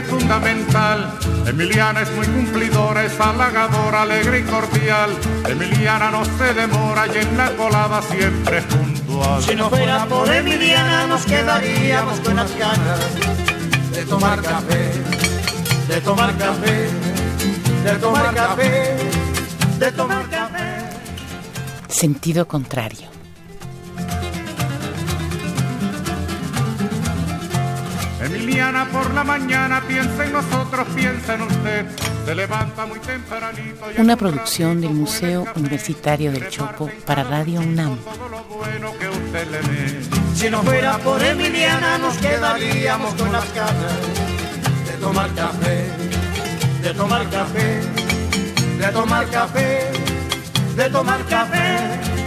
es fundamental. Emiliana es muy cumplidora, es halagadora, alegre y cordial. Emiliana no se demora y en la colada siempre es puntual. Si no fuera por Emiliana nos quedaríamos con las ganas de tomar café, de tomar café, de tomar café, de tomar café. Sentido contrario. Emiliana por la mañana piensa en nosotros, piensa en usted. Se levanta muy tempranito. y Una producción del Museo café Universitario del Chopo para Radio UNAM. Todo lo bueno que usted le dé. Si no fuera por Emiliana nos quedaríamos con las ganas de tomar café, de tomar café, de tomar café, de tomar café.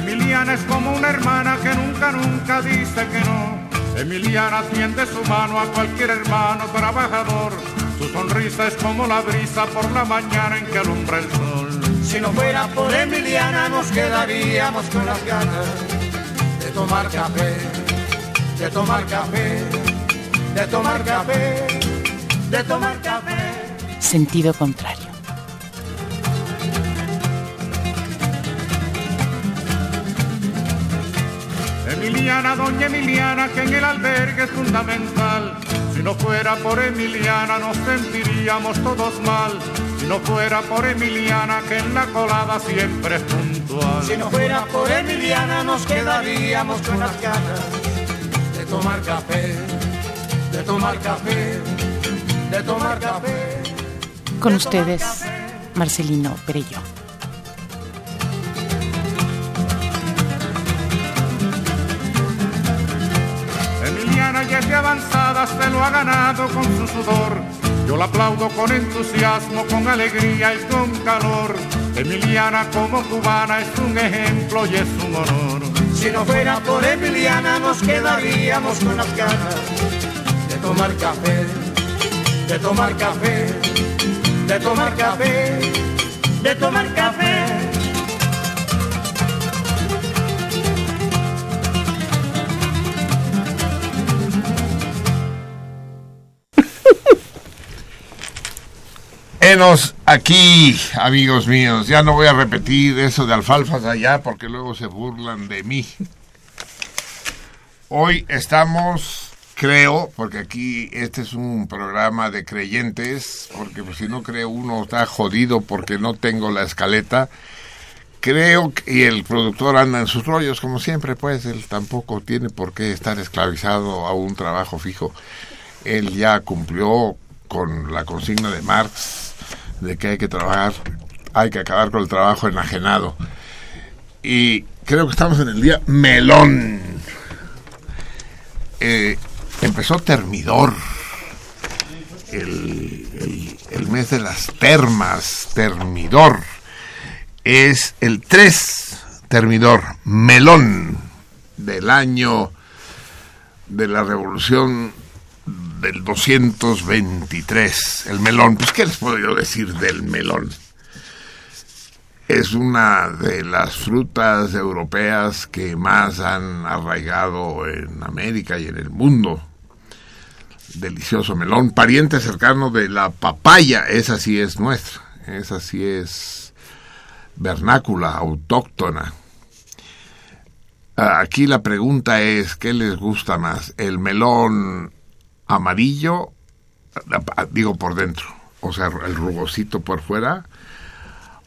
Emiliana es como una hermana que nunca, nunca dice que no. Emiliana tiende su mano a cualquier hermano trabajador. Su sonrisa es como la brisa por la mañana en que alumbra el sol. Si no fuera por Emiliana nos quedaríamos con las ganas de tomar café, de tomar café, de tomar café, de tomar café. Sentido contrario. Emiliana, doña Emiliana, que en el albergue es fundamental. Si no fuera por Emiliana nos sentiríamos todos mal. Si no fuera por Emiliana, que en la colada siempre es puntual. Si no fuera por Emiliana nos quedaríamos con las ganas de tomar café, de tomar café, de tomar café. Con ustedes, Marcelino Perello. Se lo ha ganado con su sudor. Yo la aplaudo con entusiasmo, con alegría y con calor. Emiliana como cubana es un ejemplo y es un honor. Si no fuera por Emiliana nos quedaríamos con las ganas de tomar café, de tomar café, de tomar café, de tomar café. Enos aquí, amigos míos. Ya no voy a repetir eso de alfalfas allá porque luego se burlan de mí. Hoy estamos, creo, porque aquí este es un programa de creyentes, porque pues, si no creo uno está jodido porque no tengo la escaleta. Creo y el productor anda en sus rollos, como siempre, pues él tampoco tiene por qué estar esclavizado a un trabajo fijo. Él ya cumplió con la consigna de Marx de que hay que trabajar, hay que acabar con el trabajo enajenado. Y creo que estamos en el día melón. Eh, empezó Termidor, el, el- el mes de las termas, Termidor. Es el 3 Termidor, melón del año de la revolución del 223, el melón. Pues, ¿qué les puedo yo decir del melón? Es una de las frutas europeas que más han arraigado en América y en el mundo. Delicioso melón, pariente cercano de la papaya, esa sí es nuestra, esa sí es vernácula, autóctona. Aquí la pregunta es, ¿qué les gusta más? ¿El melón amarillo, digo por dentro, o sea, el rugosito por fuera,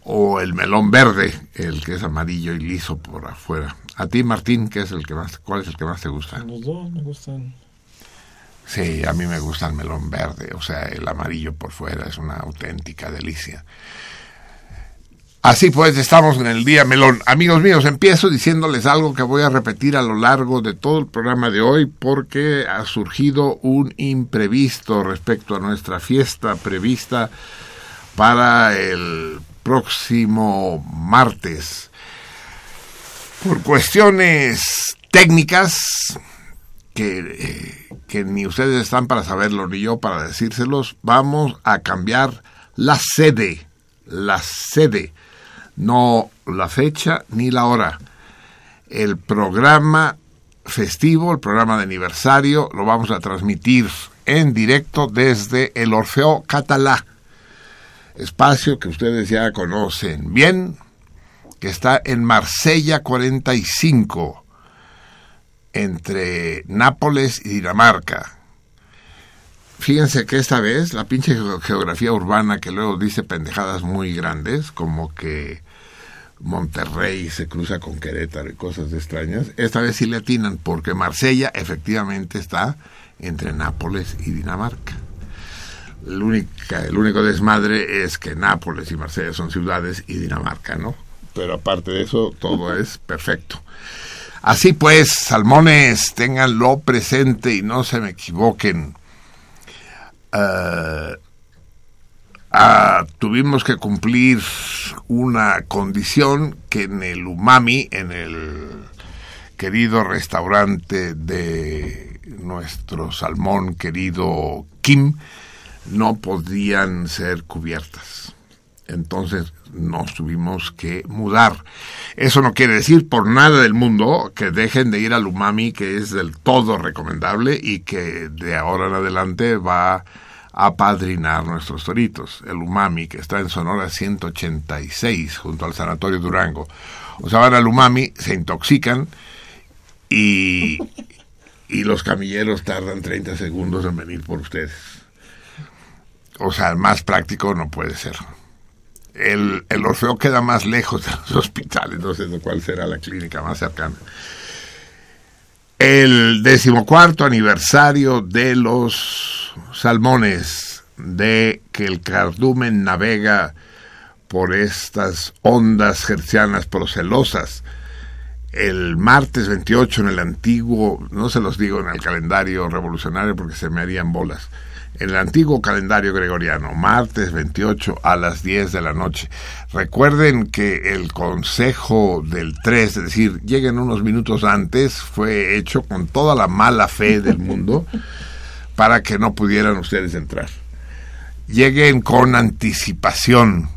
o el melón verde, el que es amarillo y liso por afuera? A ti, Martín, ¿qué es el que más, ¿cuál es el que más te gusta? Los dos me gustan. Sí, a mí me gusta el melón verde, o sea, el amarillo por fuera es una auténtica delicia. Así pues, estamos en el día melón. Amigos míos, empiezo diciéndoles algo que voy a repetir a lo largo de todo el programa de hoy porque ha surgido un imprevisto respecto a nuestra fiesta prevista para el próximo martes. Por cuestiones técnicas, que, eh, que ni ustedes están para saberlo ni yo para decírselos, vamos a cambiar la sede, la sede, no la fecha ni la hora. el programa festivo, el programa de aniversario, lo vamos a transmitir en directo desde el Orfeo Catalá, espacio que ustedes ya conocen bien, que está en Marsella 45, entre Nápoles y Dinamarca. Fíjense que esta vez la pinche geografía urbana que luego dice pendejadas muy grandes, como que Monterrey se cruza con Querétaro y cosas extrañas, esta vez sí le atinan, porque Marsella efectivamente está entre Nápoles y Dinamarca. El, único desmadre es que Nápoles y Marsella son ciudades y Dinamarca, ¿no? Pero aparte de eso, todo es perfecto. Así pues, salmones, tenganlo presente y no se me equivoquen. Uh, tuvimos que cumplir una condición que en el umami, en el querido restaurante de nuestro salmón querido Kim, no podían ser cubiertas. Entonces nos tuvimos que mudar. Eso no quiere decir por nada del mundo que dejen de ir al umami, que es del todo recomendable y que de ahora en adelante va a apadrinar nuestros toritos. El Umami, que está en Sonora 186, junto al Sanatorio Durango. O sea, van al Umami, se intoxican y, y los camilleros tardan 30 segundos en venir por ustedes. O sea, más práctico no puede ser. El, Orfeo queda más lejos de los hospitales, no sé cuál será la clínica más cercana. El decimocuarto aniversario de los salmones de que el cardumen navega por estas ondas gercianas procelosas. El martes 28 en el antiguo, no se los digo en el calendario revolucionario porque se me harían bolas, en el antiguo calendario gregoriano, martes 28 a las 10 de la noche. Recuerden que el consejo del 3, es decir, lleguen unos minutos antes, fue hecho con toda la mala fe del mundo para que no pudieran ustedes entrar. Lleguen con anticipación,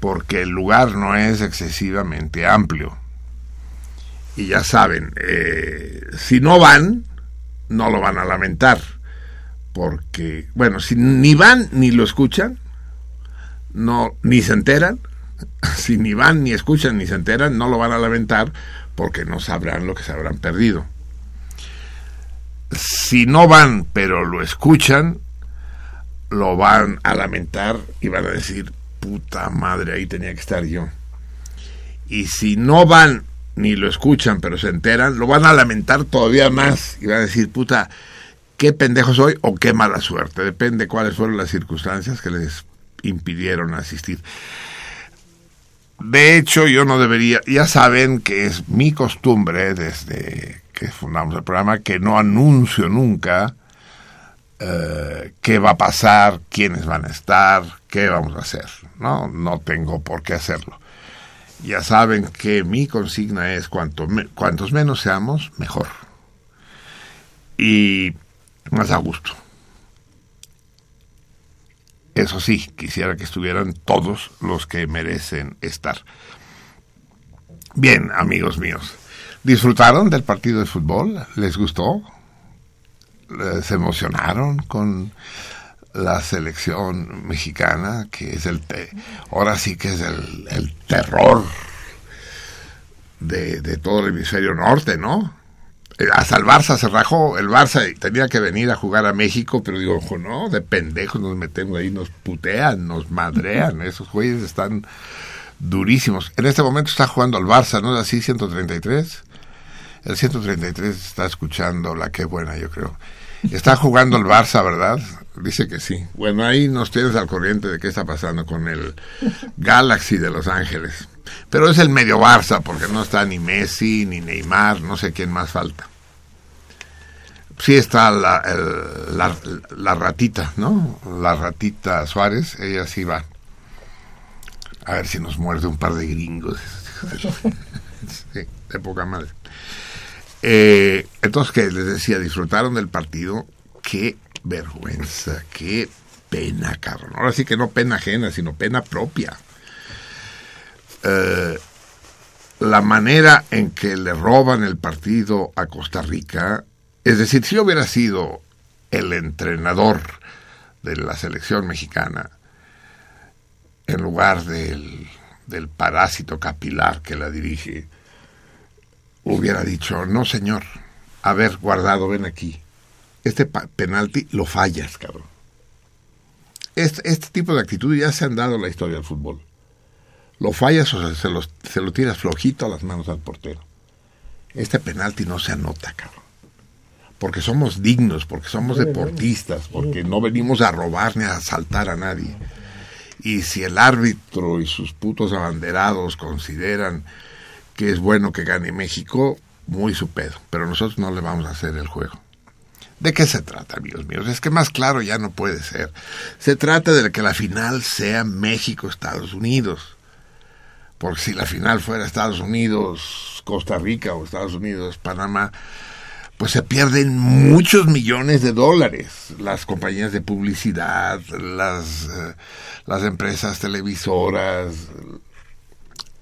porque el lugar no es excesivamente amplio. Y ya saben, eh, si no van, no lo van a lamentar, porque, bueno, si ni van ni lo escuchan, no, ni se enteran, si ni van ni escuchan ni se enteran, no lo van a lamentar porque no sabrán lo que se habrán perdido si no van pero lo escuchan, lo van a lamentar y van a decir, puta madre, ahí tenía que estar yo. Y si no van ni lo escuchan pero se enteran, lo van a lamentar todavía más y van a decir, puta, qué pendejo soy o qué mala suerte. Depende cuáles fueron las circunstancias que les impidieron asistir. De hecho, yo no debería, ya saben que es mi costumbre desde que fundamos el programa, que no anuncio nunca eh, qué va a pasar, quiénes van a estar, qué vamos a hacer. No, no tengo por qué hacerlo. Ya saben que mi consigna es cuanto cuantos menos seamos, mejor. Y más a gusto. Eso sí, quisiera que estuvieran todos los que merecen estar. Bien, amigos míos, ¿Disfrutaron del partido de fútbol? ¿Les gustó? ¿Se emocionaron con la selección mexicana, que es el... ahora sí que es el, terror de, de, todo el hemisferio norte, ¿no? Hasta el Barça se rajó, el Barça tenía que venir a jugar a México, pero digo, ojo, no, de pendejos nos metemos ahí, nos putean, nos madrean, esos güeyes están durísimos. En este momento está jugando al Barça, ¿no es así? 133. El 133 está escuchando la que buena, yo creo. Está jugando el Barça, ¿verdad? Dice que sí. Bueno, ahí nos tienes al corriente de qué está pasando con el Galaxy de Los Ángeles. Pero es el medio Barça, porque no está ni Messi, ni Neymar, no sé quién más falta. Sí está la, la, la ratita, ¿no? La ratita Suárez, ella sí va. A ver si nos muerde un par de gringos. sí, de poca madre. Eh, entonces, que les decía, disfrutaron del partido. Qué vergüenza, qué pena, cabrón. Ahora sí que no pena ajena, sino pena propia. Eh, la manera en que le roban el partido a Costa Rica, es decir, si hubiera sido el entrenador de la selección mexicana, en lugar del, del parásito capilar que la dirige, hubiera dicho, no señor, a ver, guardado, ven aquí, este penalti lo fallas, cabrón. Este, este, tipo de actitud ya se han dado en la historia del fútbol. Lo fallas o se lo, se lo tiras flojito a las manos al portero. Este penalti no se anota, cabrón. Porque somos dignos, porque somos deportistas, porque no venimos a robar ni a asaltar a nadie. Y si el árbitro y sus putos abanderados consideran que es bueno que gane México, muy su pedo. Pero nosotros no le vamos a hacer el juego. ¿De qué se trata, amigos míos? Es que más claro ya no puede ser. Se trata de que la final sea México-Estados Unidos. Porque si la final fuera Estados Unidos-Costa Rica o Estados Unidos-Panamá, pues se pierden muchos millones de dólares. Las compañías de publicidad, las, eh, las empresas televisoras,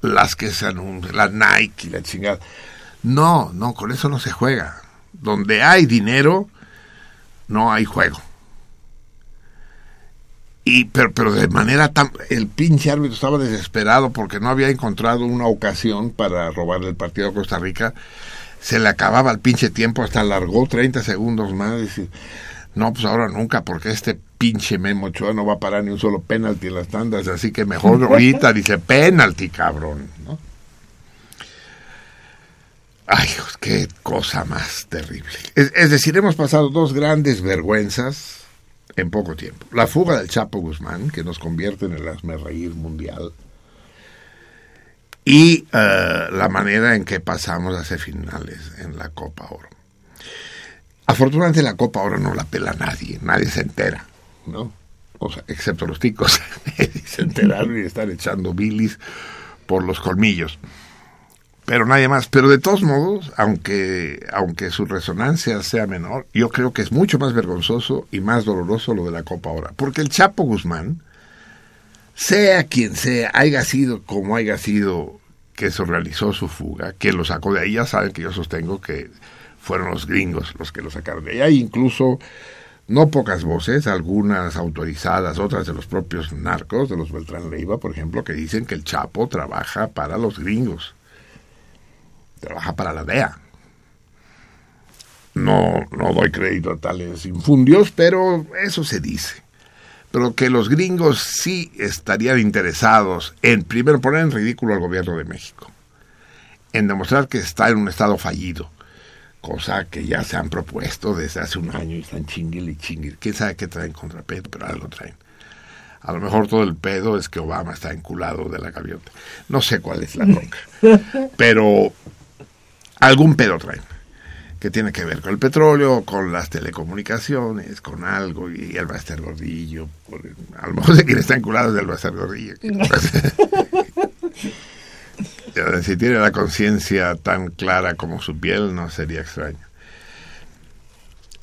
las que se anuncian, la Nike la chingada. No, no, con eso no se juega. Donde hay dinero, no hay juego. Y, pero, pero de manera tan... El pinche árbitro estaba desesperado porque no había encontrado una ocasión para robarle el partido a Costa Rica. Se le acababa el pinche tiempo, hasta largó 30 segundos más. Y no, pues ahora nunca, porque este pinche Memo Ochoa no va a parar ni un solo penalti en las tandas, así que mejor ahorita dice penalti, cabrón, ¿no? Ay, qué cosa más terrible. Es, decir, hemos pasado dos grandes vergüenzas en poco tiempo. La fuga del Chapo Guzmán, que nos convierte en el reír mundial, y eh, la manera en que pasamos a hacer finales en la Copa Oro. Afortunadamente la Copa Oro no la pela nadie, nadie se entera, ¿no? O sea, excepto los ticos, se enteraron y están echando bilis por los colmillos pero nadie más. Pero de todos modos, aunque, aunque su resonancia sea menor, yo creo que es mucho más vergonzoso y más doloroso lo de la Copa ahora. Porque el Chapo Guzmán, sea quien sea, haya sido como haya sido que se realizó su fuga, que lo sacó de ahí, ya saben que yo sostengo que fueron los gringos los que lo sacaron de ahí. Hay incluso no pocas voces, algunas autorizadas, otras de los propios narcos, de los Beltrán Leiva, por ejemplo, que dicen que el Chapo trabaja para los gringos trabaja para la DEA. No, no doy crédito a tales infundios, pero eso se dice. Pero que los gringos sí estarían interesados en, primero, poner en ridículo al gobierno de México, en demostrar que está en un estado fallido, cosa que ya se han propuesto desde hace un año y están chinguil y chinguil. ¿Quién sabe qué traen contra Pedro? Pero algo traen. A lo mejor todo el pedo es que Obama está enculado de la gaviota. No sé cuál es la bronca. Pero algún pedo traen que tiene que ver con el petróleo, con las telecomunicaciones, con algo, y el Baster Gordillo, a lo mejor de quien está enculado del Baster Gordillo. si tiene la conciencia tan clara como su piel, no sería extraño.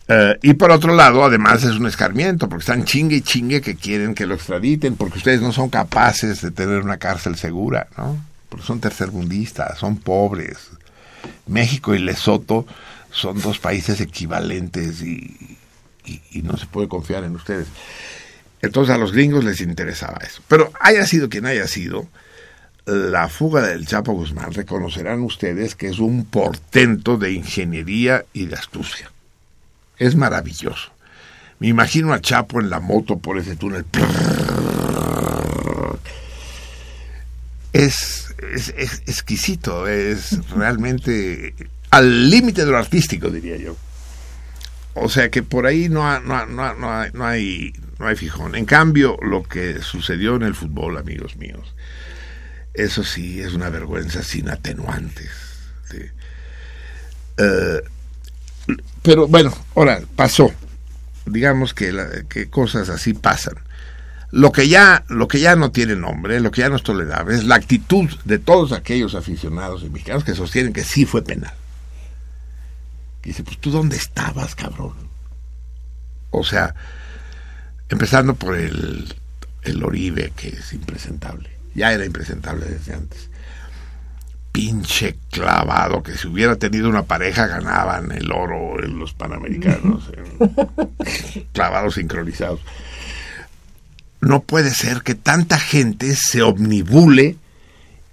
Eh, y por otro lado, además es un escarmiento, porque están chingue y chingue que quieren que lo extraditen, porque ustedes no son capaces de tener una cárcel segura, ¿no? Porque son tercermundistas, son pobres, México y Lesoto son dos países equivalentes y, no se puede confiar en ustedes. Entonces a los gringos les interesaba eso. Pero haya sido quien haya sido, la fuga del Chapo Guzmán reconocerán ustedes que es un portento de ingeniería y de astucia. Es maravilloso. Me imagino a Chapo en la moto por ese túnel. Es es, exquisito, es realmente al límite de lo artístico, diría yo. O sea que por ahí no, no, no, no, hay, no, hay, no hay fijón. En cambio, lo que sucedió en el fútbol, amigos míos, eso sí es una vergüenza sin atenuantes. Eh, pero bueno, ahora pasó. Digamos que cosas así pasan. Lo que ya, lo que ya no tiene nombre, lo que ya no es tolerable, es la actitud de todos aquellos aficionados y mexicanos que sostienen que sí fue penal. dice, pues tú dónde estabas, cabrón. O sea, empezando por el, el Oribe, que es impresentable. Ya era impresentable desde antes. pinche clavado, que si hubiera tenido una pareja ganaban el oro en los Panamericanos, en clavados sincronizados. No puede ser que tanta gente se omnibule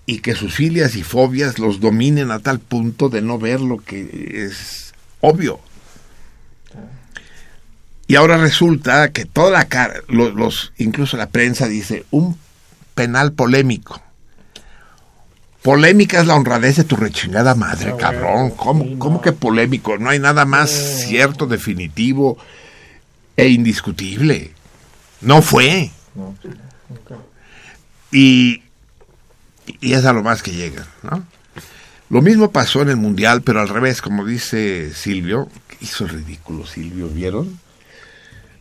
y que sus filias y fobias los dominen a tal punto de no ver lo que es obvio. Y ahora resulta que toda la cara, los, incluso la prensa dice, un penal polémico. Polémica es la honradez de tu rechingada madre, cabrón. ¿Cómo, ¿Cómo, que polémico? No hay nada más cierto, definitivo e indiscutible. No fue. Y, y es a lo más que llega, ¿no? Lo mismo pasó en el Mundial, pero al revés, como dice Silvio, hizo ridículo Silvio, ¿vieron?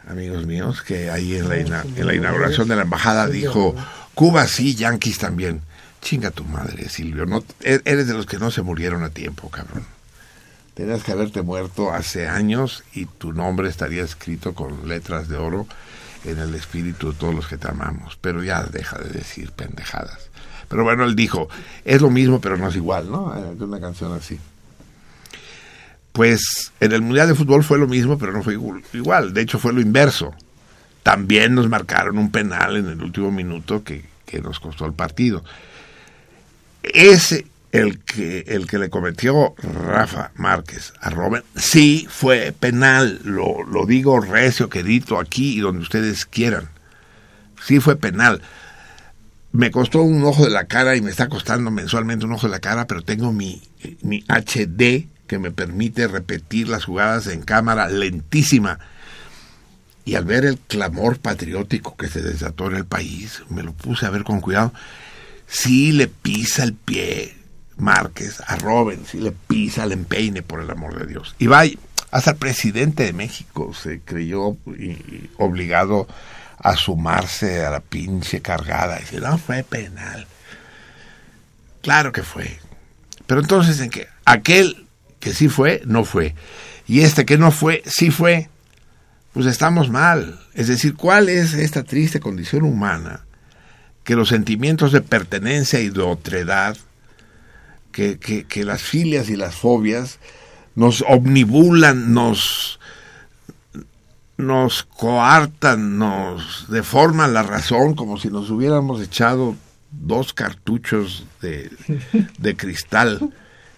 Amigos míos, que ahí en la, en la inauguración de la embajada dijo, Cuba sí, Yankees también. Chinga tu madre, Silvio, no, e-, eres de los que no se murieron a tiempo, cabrón. Tenías que haberte muerto hace años y tu nombre estaría escrito con letras de oro en el espíritu de todos los que te amamos. Pero ya deja de decir pendejadas. Pero bueno, él dijo, es lo mismo, pero no es igual, ¿no? Eh, una canción así. Pues en el Mundial de Fútbol fue lo mismo, pero no fue igual. De hecho, fue lo inverso. También nos marcaron un penal en el último minuto que, nos costó el partido. Ese, el que, el que le cometió Rafa Márquez a Robert, sí fue penal. Lo, lo digo recio, quedito, aquí y donde ustedes quieran. Sí fue penal me costó un ojo de la cara y me está costando mensualmente un ojo de la cara, pero tengo mi, mi HD que me permite repetir las jugadas en cámara lentísima. Y al ver el clamor patriótico que se desató en el país, me lo puse a ver con cuidado. Sí le pisa el pie Márquez a Robin, sí le pisa el empeine, por el amor de Dios. Y va, hasta el presidente de México se creyó obligado a sumarse a la pinche cargada. Y dice, no fue penal. Claro que fue. Pero entonces, ¿en qué? Aquel que sí fue, no fue. Y este que no fue, sí fue. Pues estamos mal. Es decir, ¿cuál es esta triste condición humana? Que los sentimientos de pertenencia y de otredad, que, que, que las filias y las fobias nos omnibulan, nos nos coartan, nos deforman la razón como si nos hubiéramos echado dos cartuchos de, de cristal.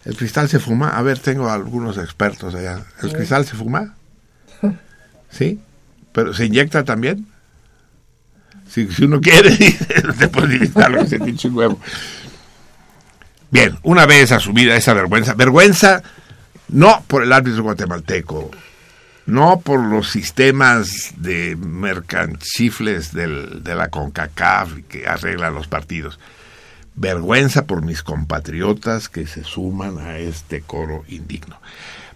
¿El cristal se fuma? A ver, tengo algunos expertos allá. ¿El cristal se fuma? ¿Sí? ¿Pero se inyecta también? Si, si uno quiere, te puede inyectar lo que se pinche nuevo. Bien, una vez asumida esa vergüenza, vergüenza no por el árbitro guatemalteco, no por los sistemas de mercanchifles del, de la CONCACAF que arreglan los partidos. Vergüenza por mis compatriotas que se suman a este coro indigno.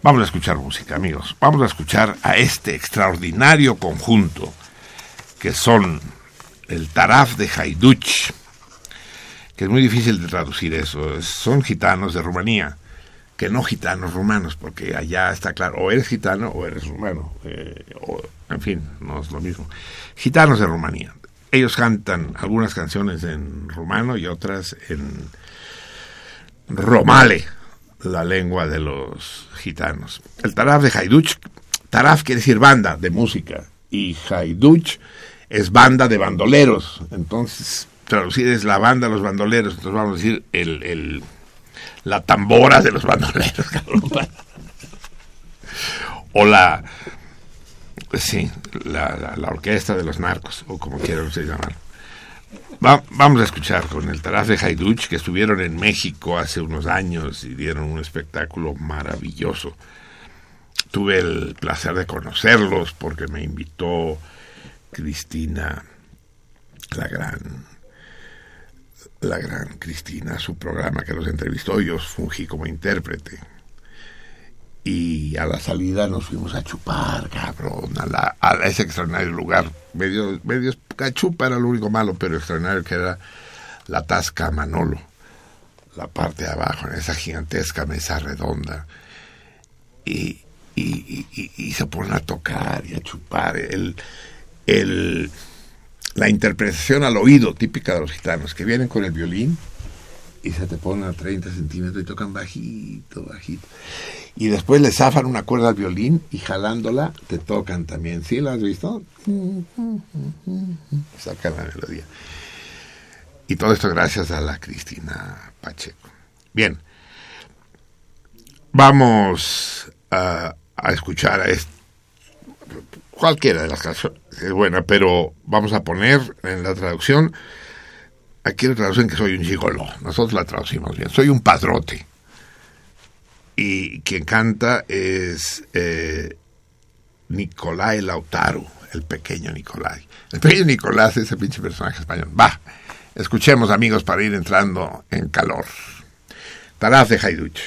Vamos a escuchar música, amigos. Vamos a escuchar a este extraordinario conjunto que son el Taraf de Haiduch, que es muy difícil de traducir eso. Son gitanos de Rumanía que no gitanos rumanos, porque allá está claro, o eres gitano o eres rumano, eh, o, en fin, no es lo mismo. Gitanos de Rumanía. Ellos cantan algunas canciones en rumano y otras en romale, la lengua de los gitanos. El taraf de Haiduch, taraf quiere decir banda de música, y Haiduch es banda de bandoleros. Entonces, traducir es la banda los bandoleros, entonces vamos a decir el la tambora de los bandoleros, o la, sí, la, la, orquesta de los narcos, o como quieran ustedes llamar. vamos a escuchar con el Taraf de Haiduch, que estuvieron en México hace unos años y dieron un espectáculo maravilloso. Tuve el placer de conocerlos porque me invitó Cristina, la gran la gran Cristina, su programa que los entrevistó, yo fungí como intérprete. Y a la salida nos fuimos a chupar, cabrón, a, a ese extraordinario lugar. Medio, medio cachupa era lo único malo, pero extraordinario que era la Tasca Manolo. La parte de abajo, en esa gigantesca mesa redonda. Y, y, y, y se ponen a tocar y a chupar. El, el, la interpretación al oído típica de los gitanos, que vienen con el violín y se te ponen a 30 centímetros y tocan bajito, bajito. Y después le zafan una cuerda al violín y jalándola te tocan también. ¿Sí lo has visto? Sacan la melodía. Y todo esto gracias a la Cristina Pacheco. Bien, vamos a, escuchar a cualquiera de las canciones es buena, pero vamos a poner en la traducción, aquí la traducción que soy un gigolo, nosotros la traducimos bien, soy un padrote. Y quien canta es eh, Nicolai Lautaro, el pequeño Nicolai. El pequeño Nicolás es ese pinche personaje español. Va, escuchemos amigos para ir entrando en calor. Taraz de Haiduch.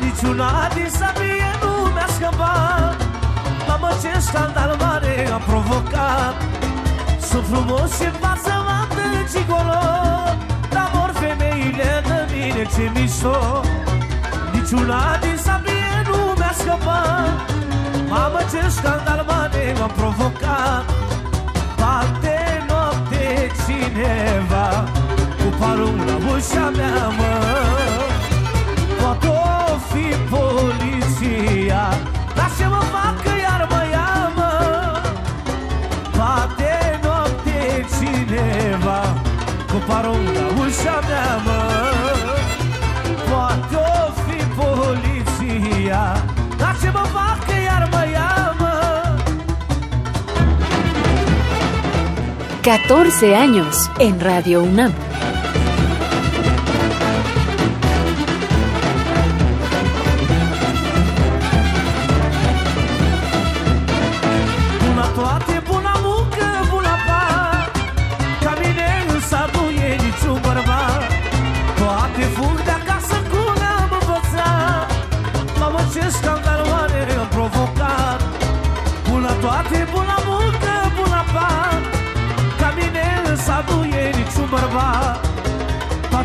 Niciuna din să fie lumea scăpat. Mamă ce scandal mare am provocat. Sunt frumos și față m-am gigolo Dar mor femeile de mine ce mișto. Niciuna din sabie nu mi-a scăpat. Mamă ce scandal mare am provocat. Bate noapte cineva Cu parul la ușa mea mă. Poate fi poliția Dar ce mă fac că iar mă iamă Poate noapte cineva Cu parol la ușa mea mă Poate o fi poliția Dar ce mă fac că iar mă iamă 14 años en Radio UNAM.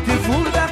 beautiful day.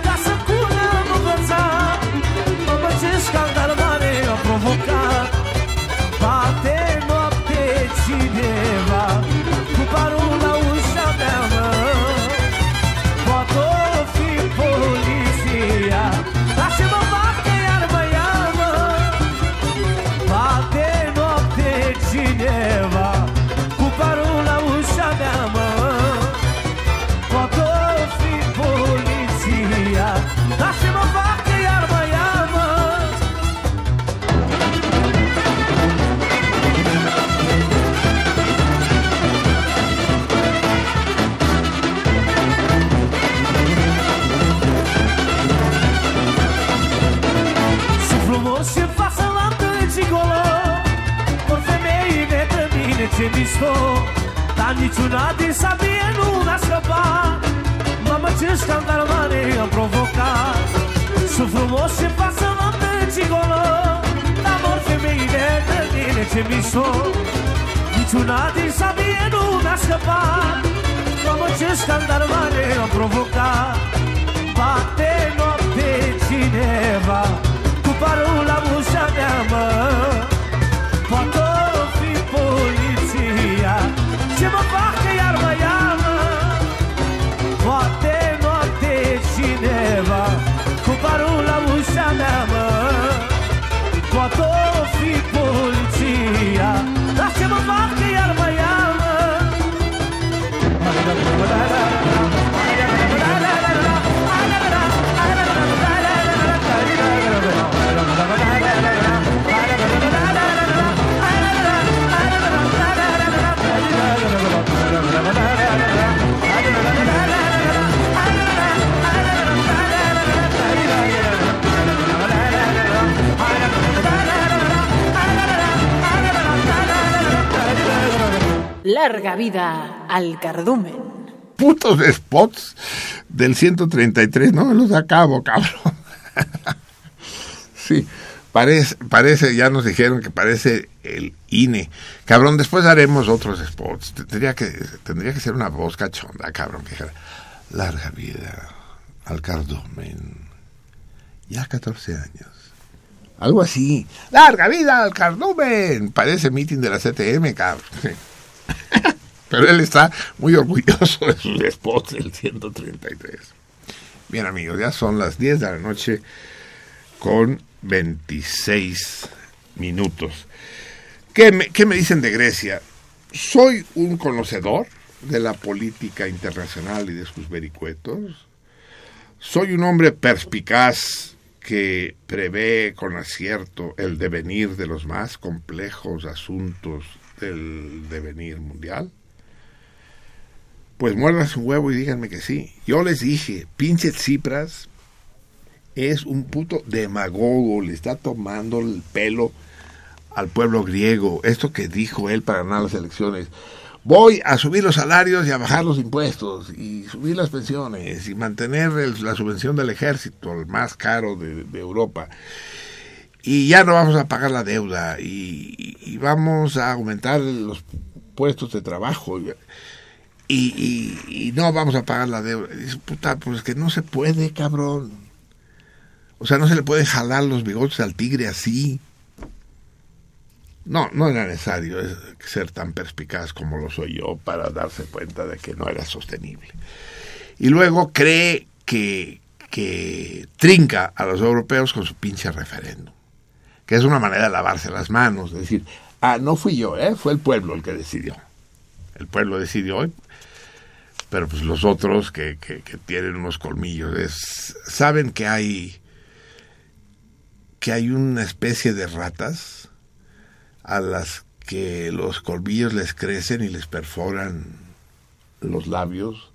Ce mișto Niciuna din sabie nu mi-a scăpat. Mamă ce scandal mare am provocat. Bate noapte cineva Cu parul la ușa mea mă. Poate o fi poliția Larga vida al cardumen. Putos spots del 133, no me los acabo, cabrón. Sí, parece, parece, ya nos dijeron que parece el INE. Cabrón, después haremos otros spots. Tendría que, tendría que ser una voz cachonda, cabrón, que larga vida al cardumen. Ya 14 años. Algo así. Larga vida al cardumen. Parece meeting de la CTM, cabrón. Pero él está muy orgulloso de sus spots del 133. Bien amigos, ya son las 10 de la noche con 26 minutos. ¿Qué me, qué me dicen de Grecia? Soy un conocedor de la política internacional y de sus vericuetos. Soy un hombre perspicaz que prevé con acierto el devenir de los más complejos asuntos del devenir mundial. Pues muerdan su huevo y díganme que sí. Yo les dije, pinche Tsipras es un puto demagogo, le está tomando el pelo al pueblo griego. Esto que dijo él para ganar las elecciones. Voy a subir los salarios y a bajar los impuestos y subir las pensiones y mantener el- la subvención del ejército, el más caro de, de Europa. Y ya no vamos a pagar la deuda y, vamos a aumentar los puestos de trabajo. Y, no vamos a pagar la deuda. Dice, puta, pues que no se puede, cabrón. O sea, no se le puede jalar los bigotes al tigre así. No, no era necesario eh, ser tan perspicaz como lo soy yo para darse cuenta de que no era sostenible. Y luego cree que, que trinca a los europeos con su pinche referéndum, que es una manera de lavarse las manos, de decir, ah, no fui yo, ¿eh? fue el pueblo el que decidió. El pueblo decidió, pero pues los otros que, que, tienen unos colmillos es, saben que hay que hay una especie de ratas a las que los colmillos les crecen y les perforan los labios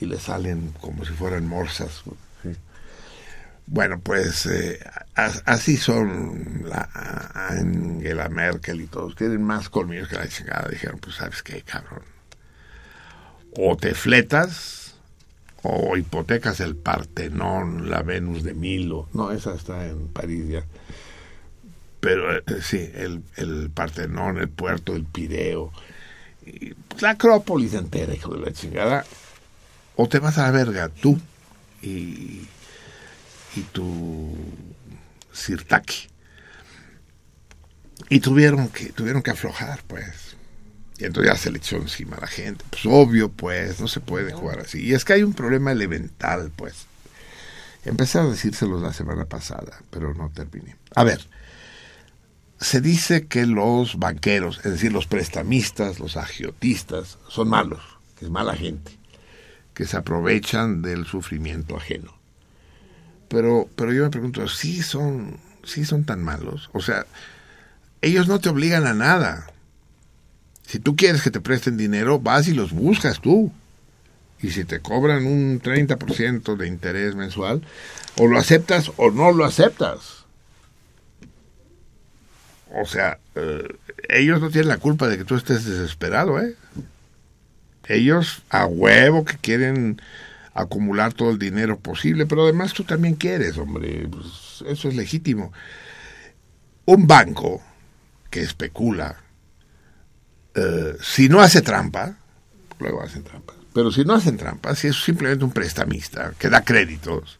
y les salen como si fueran morsas. Bueno, pues eh, as- así son la, Angela Merkel y todos. Tienen más colmillos que la chingada. Dijeron, pues sabes qué, cabrón. O te fletas o hipotecas el Partenón, la Venus de Milo. No, esa está en París ya. Pero eh, sí, el, el Partenón, el puerto del Pireo, pues, la Acrópolis entera, hijo de la chingada. O te vas a la verga tú y, y tu Sirtaki. Y tuvieron que, tuvieron que aflojar, pues. Y entonces ya se le echó encima a la gente. Pues obvio, pues, no se puede jugar así. Y es que hay un problema elemental, pues. Empecé a decírselos la semana pasada, pero no terminé. A ver, se dice que los banqueros, es decir, los prestamistas, los agiotistas, son malos, que es mala gente, que se aprovechan del sufrimiento ajeno. Pero, pero yo me pregunto, ¿sí son, sí son tan malos? O sea, ellos no te obligan a nada. Si tú quieres que te presten dinero, vas y los buscas tú. Y si te cobran un 30% de interés mensual, o lo aceptas o no lo aceptas. O sea, eh, ellos no tienen la culpa de que tú estés desesperado, ¿eh? Ellos a huevo que quieren acumular todo el dinero posible, pero además tú también quieres, hombre, pues eso es legítimo. Un banco que especula, eh, si no hace trampa, luego hacen trampa, pero si no hacen trampa, si es simplemente un prestamista que da créditos,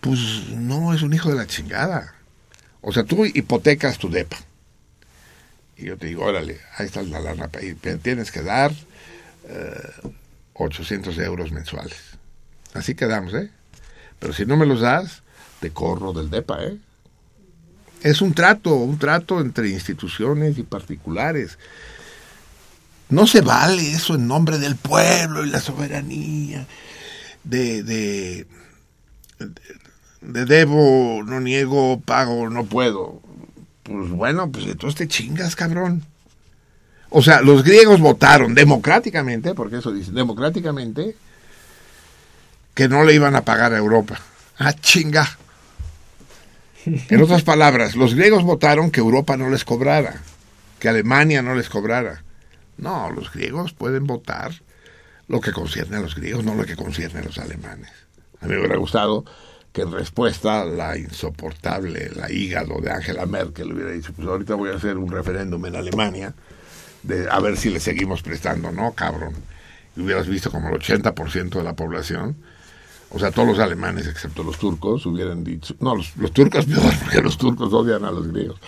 pues no es un hijo de la chingada. O sea, tú hipotecas tu depa. Y yo te digo, órale, ahí está la lana, tienes que dar eh, 800 euros mensuales. Así quedamos, ¿eh? Pero si no me los das, te corro del DEPA, ¿eh? Es un trato, un trato entre instituciones y particulares. No se vale eso en nombre del pueblo y la soberanía, de, de, de, de debo, no niego, pago, no puedo. Pues bueno, pues entonces te chingas, cabrón. O sea, los griegos votaron democráticamente, porque eso dicen, democráticamente, que no le iban a pagar a Europa. Ah, chinga. En otras palabras, los griegos votaron que Europa no les cobrara, que Alemania no les cobrara. No, los griegos pueden votar lo que concierne a los griegos, no lo que concierne a los alemanes. A mí me hubiera gustado que en respuesta la insoportable, la hígado de Angela Merkel hubiera dicho, pues ahorita voy a hacer un referéndum en Alemania, de a ver si le seguimos prestando, ¿no, cabrón? Y hubieras visto como el 80% de la población, o sea, todos los alemanes, excepto los turcos, hubieran dicho, no, los, los turcos peor, porque los turcos odian a los griegos.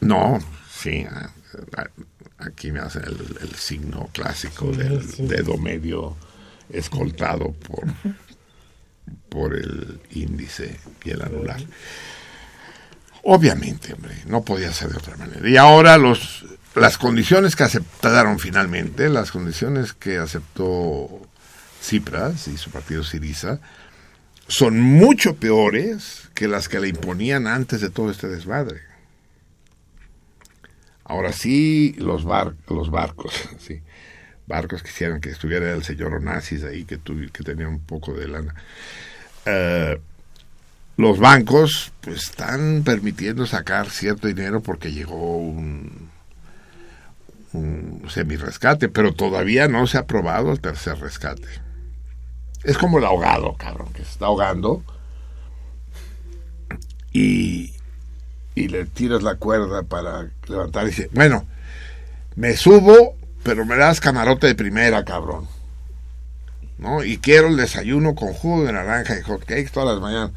No, sí, aquí me hacen el, el signo clásico del dedo medio escoltado por, por el índice y el anular. Obviamente, hombre, no podía ser de otra manera. Y ahora los, las condiciones que aceptaron finalmente, las condiciones que aceptó Cipras y su partido Siriza, son mucho peores que las que le imponían antes de todo este desmadre. Ahora sí, los, bar, los barcos, sí, barcos quisieran que estuviera el señor Onassis ahí, que, tuvi- que tenía un poco de lana. Eh, los bancos pues están permitiendo sacar cierto dinero porque llegó un, un semi-rescate, pero todavía no se ha aprobado el tercer rescate. Es como el ahogado, cabrón, que se está ahogando y, y le tiras la cuerda para levantar y dice, bueno, me subo, pero me das camarote de primera, cabrón. ¿No? Y quiero el desayuno con jugo de naranja y hot cakes todas las mañanas.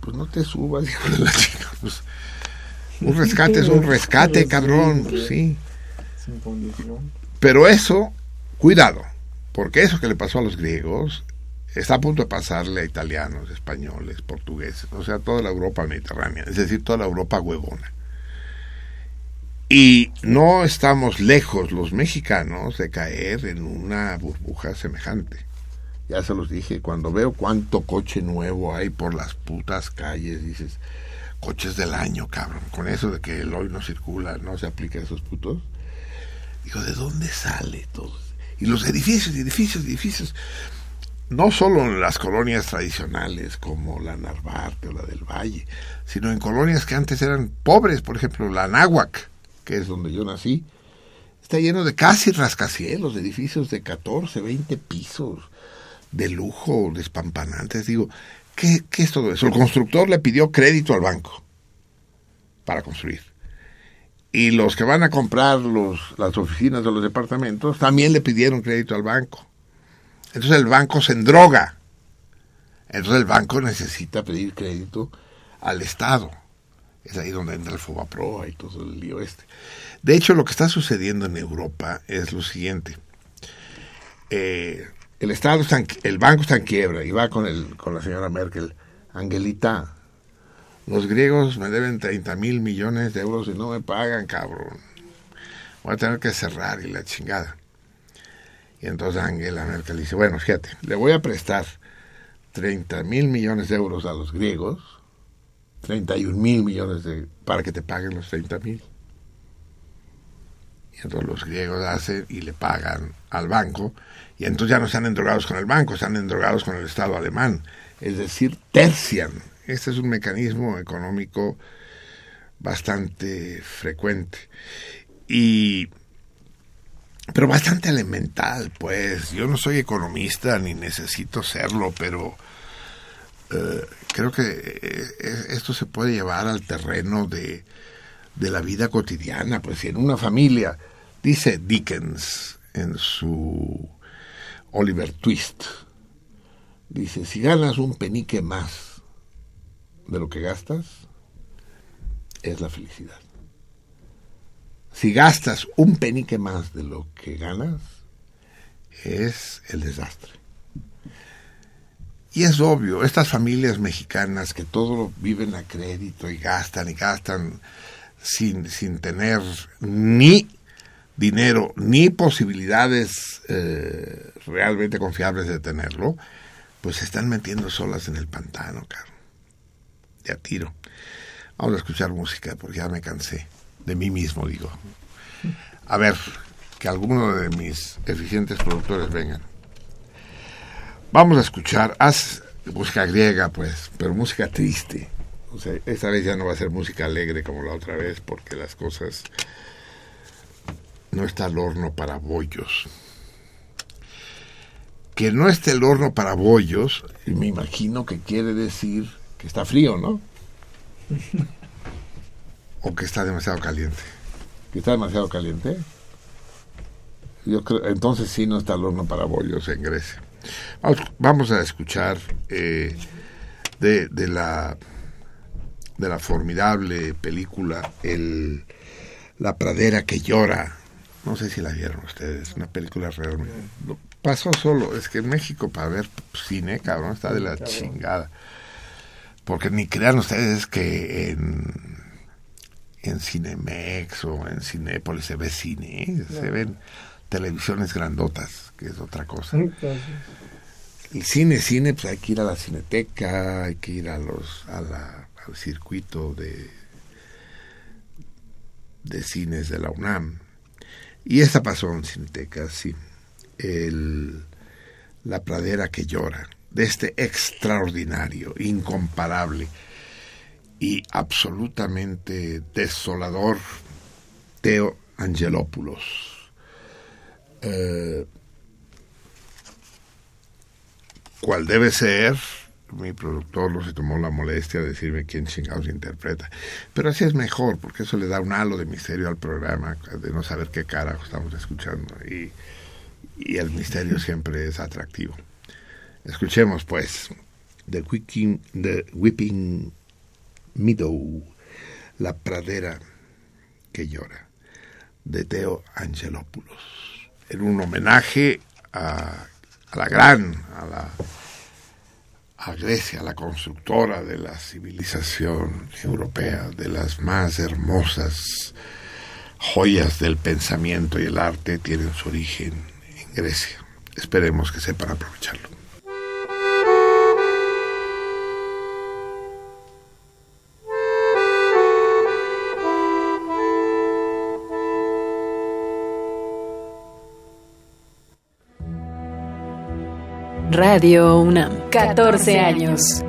Pues no te subas, hijo de la chica. Pues, un rescate es un rescate, cabrón. Pues sí. Pero eso, cuidado, porque eso que le pasó a los griegos está a punto de pasarle a italianos, españoles, portugueses, o sea, toda la Europa mediterránea, es decir, toda la Europa huevona. Y no estamos lejos los mexicanos de caer en una burbuja semejante. Ya se los dije, cuando veo cuánto coche nuevo hay por las putas calles, dices, coches del año, cabrón, con eso de que el hoy no circula, no se aplica a esos putos. Digo, ¿de dónde sale todo? Y los edificios, edificios, edificios, no solo en las colonias tradicionales como la Narvarte o la del Valle, sino en colonias que antes eran pobres, por ejemplo, la Náhuac, que es donde yo nací, está lleno de casi rascacielos, edificios de 14, 20 pisos, de lujo, despampanantes. Digo, ¿qué, ¿qué es todo eso? El constructor le pidió crédito al banco para construir y los que van a comprar los, las oficinas de los departamentos también le pidieron crédito al banco. Entonces el banco se endroga. Entonces el banco necesita pedir crédito al Estado. Es ahí donde entra el Fobaproa y todo el lío este. De hecho, lo que está sucediendo en Europa es lo siguiente. Eh, el Estado está el banco está en quiebra y va con, el, con la señora Merkel. Angelita, los griegos me deben 30 mil millones de euros y no me pagan, cabrón. Voy a tener que cerrar y la chingada. Y entonces Angela Merkel dice, bueno, fíjate, le voy a prestar 30 mil millones de euros a los griegos, 31 mil millones de, para que te paguen los 30 mil. Y entonces los griegos hacen y le pagan al banco, y entonces ya no están endrogados con el banco, están endrogados con el Estado alemán. Es decir, tercian. Este es un mecanismo económico bastante frecuente. Y pero bastante elemental, pues. Yo no soy economista ni necesito serlo, pero eh, creo que eh, esto se puede llevar al terreno de, de la vida cotidiana. Pues si en una familia, dice Dickens en su Oliver Twist, dice, si ganas un penique más de lo que gastas, es la felicidad. Si gastas un penique más de lo que ganas, es el desastre. Y es obvio, estas familias mexicanas que todo viven a crédito y gastan y gastan sin, sin tener ni dinero ni posibilidades eh, realmente confiables de tenerlo, pues se están metiendo solas en el pantano, caro. A tiro. Vamos a escuchar música porque ya me cansé de mí mismo, digo. A ver, que alguno de mis eficientes productores vengan. Vamos a escuchar, haz música griega, pues, pero música triste. O sea, esta vez ya no va a ser música alegre como la otra vez, porque las cosas no está al horno para bollos. que no esté el horno para bollos, me imagino que quiere decir que está frío, ¿no? o que está demasiado caliente. ¿Que está demasiado caliente? Yo creo, entonces sí no está el horno para bollos en Grecia. Vamos, vamos a escuchar eh, de, de la de la formidable película El La pradera que llora. No sé si la vieron ustedes, una película realmente. pasó solo, es que en México para ver cine, cabrón, está de la chingada. Porque ni crean ustedes que en en Cinemex o en Cinépolis se ve cine, ¿eh? se ven televisiones grandotas, que es otra cosa. El cine, cine, pues hay que ir a la cineteca, hay que ir a los, a la, al circuito de, de cines de la UNAM. Y esta pasó en cineteca, sí. El, la pradera que llora, de este extraordinario, incomparable y absolutamente desolador Teo Angelopoulos. Eh, cual debe ser, mi productor no se tomó la molestia de decirme quién chingados interpreta. Pero así es mejor, porque eso le da un halo de misterio al programa, de no saber qué cara estamos escuchando. Y el misterio siempre es atractivo. Escuchemos, pues, The, Whipping, The Whipping Meadow, La pradera que llora, de Teo Angelopoulos, en un homenaje a, la gran, a la a Grecia, la constructora de la civilización europea, de las más hermosas joyas del pensamiento y el arte, tienen su origen en Grecia. Esperemos que sepan aprovecharlo. Radio UNAM, 14 años.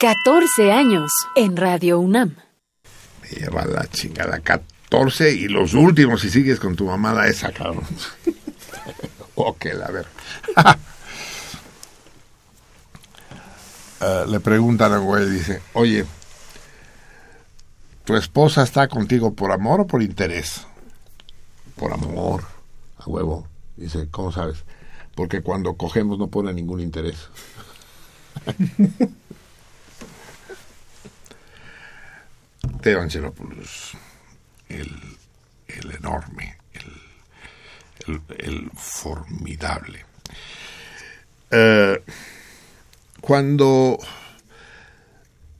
14 años en Radio UNAM. Me lleva la chingada 14 y los últimos si sigues con tu mamada esa, cabrón. ok, a ver. Eh, le preguntan al güey, dice, oye, ¿tu esposa está contigo por amor o por interés? Por amor, a huevo. Dice, ¿cómo sabes? Porque cuando cogemos no pone ningún interés. Teo Angelopoulos, el, el enorme, el, el, formidable. Eh, cuando,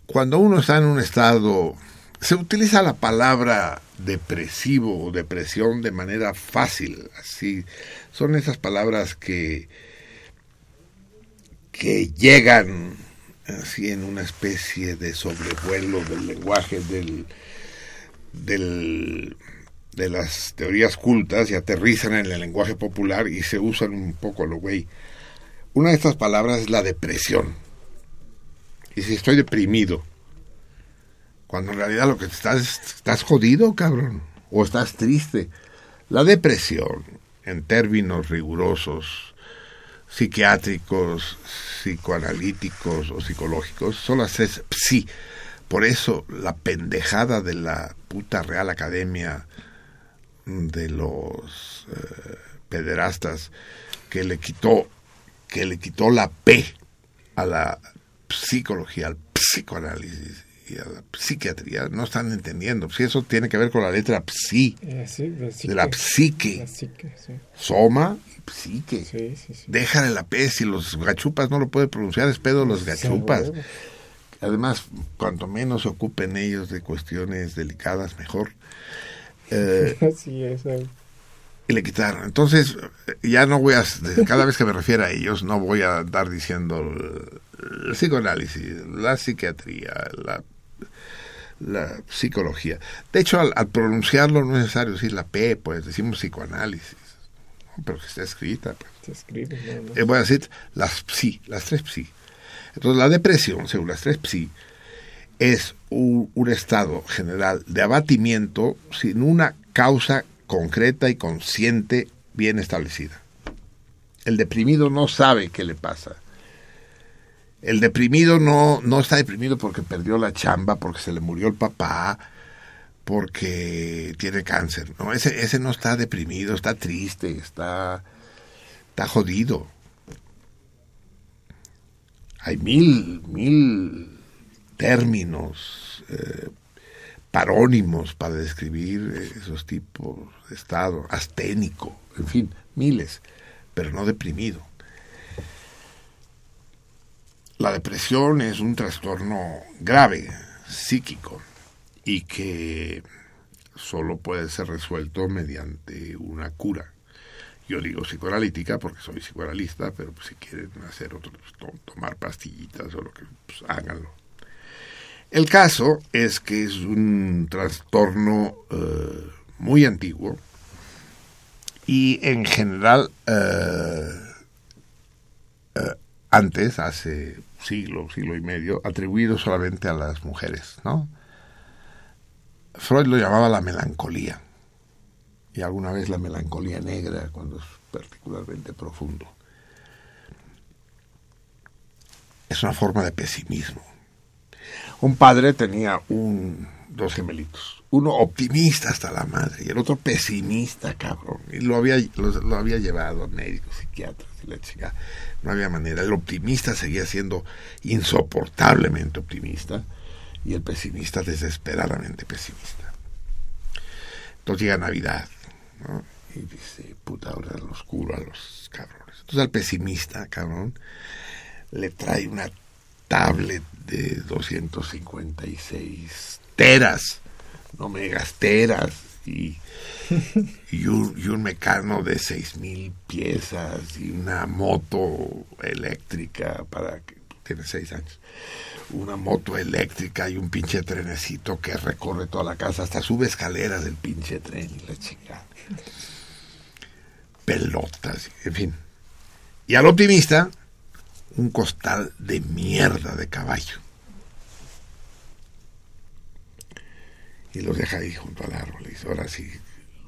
cuando uno está en un estado, se utiliza la palabra depresivo o depresión de manera fácil, así, son esas palabras que, que llegan así en una especie de sobrevuelo del lenguaje del, del, de las teorías cultas y aterrizan en el lenguaje popular y se usan un poco lo güey. Una de estas palabras es la depresión. Y si estoy deprimido, cuando en realidad lo que estás, estás jodido, cabrón, o estás triste. La depresión, en términos rigurosos, psiquiátricos, psicoanalíticos o psicológicos, son las tres psi. Por eso la pendejada de la puta Real Academia de los eh, pederastas que le quitó que le quitó la P a la psicología, al psicoanálisis y a la psiquiatría, no están entendiendo. Si eso tiene que ver con la letra psi, Eh, sí, de, de la psique, La psique, sí. soma y psique. Sí. Déjale la P, si los gachupas no lo pueden pronunciar, es pedo los gachupas. Además, cuanto menos se ocupen ellos de cuestiones delicadas, mejor. Eh, eso. y le quitaron. Entonces, ya no voy a, cada vez que me refiero a ellos, no voy a andar diciendo el, el psicoanálisis, la psiquiatría, la, la psicología. De hecho, al, al pronunciarlo no es necesario decir la P, pues decimos psicoanálisis, ¿no? pero que está escrita. Pues. Se escribe, no, no. Eh, voy a decir las psi, las tres psi. Entonces, la depresión, según las tres psi, es un, un estado general de abatimiento sin una causa concreta y consciente bien establecida. El deprimido no sabe qué le pasa. El deprimido no, no está deprimido porque perdió la chamba, porque se le murió el papá, porque tiene cáncer. No, ese, ese no está deprimido, está triste, está, está jodido. Hay mil, mil términos eh, parónimos para describir esos tipos de estado, asténico, en fin, miles, pero no deprimido. La depresión es un trastorno grave, psíquico, y que solo puede ser resuelto mediante una cura. Yo digo psicoanalítica porque soy psicoanalista, pero pues, si quieren hacer otro, pues, to- tomar pastillitas o lo que, pues háganlo. El caso es que es un trastorno eh, muy antiguo y en general eh, eh, antes, hace siglo, siglo y medio, atribuido solamente a las mujeres, ¿no? Freud lo llamaba la melancolía y alguna vez la melancolía negra cuando es particularmente profundo. Es una forma de pesimismo. Un padre tenía un, dos gemelitos, uno optimista hasta la madre y el otro pesimista, cabrón. Y lo había, lo, había llevado a médicos, psiquiatras y la chica. No había manera. El optimista seguía siendo insoportablemente optimista y el pesimista desesperadamente pesimista. Entonces llega Navidad, ¿no? Y dice, puta, ahora lo oscuro a los cabrones. Entonces al pesimista, cabrón, le trae una tablet de 256 teras, no megas, teras, y, y, un, y un mecano de 6.000 piezas, y una moto eléctrica para que tiene 6 años. Una moto eléctrica y un pinche trenecito que recorre toda la casa, hasta sube escaleras del pinche tren y la chingada. Pelotas, en fin. Y al optimista, un costal de mierda de caballo. Y los deja ahí junto al árbol. Y dice, ahora sí,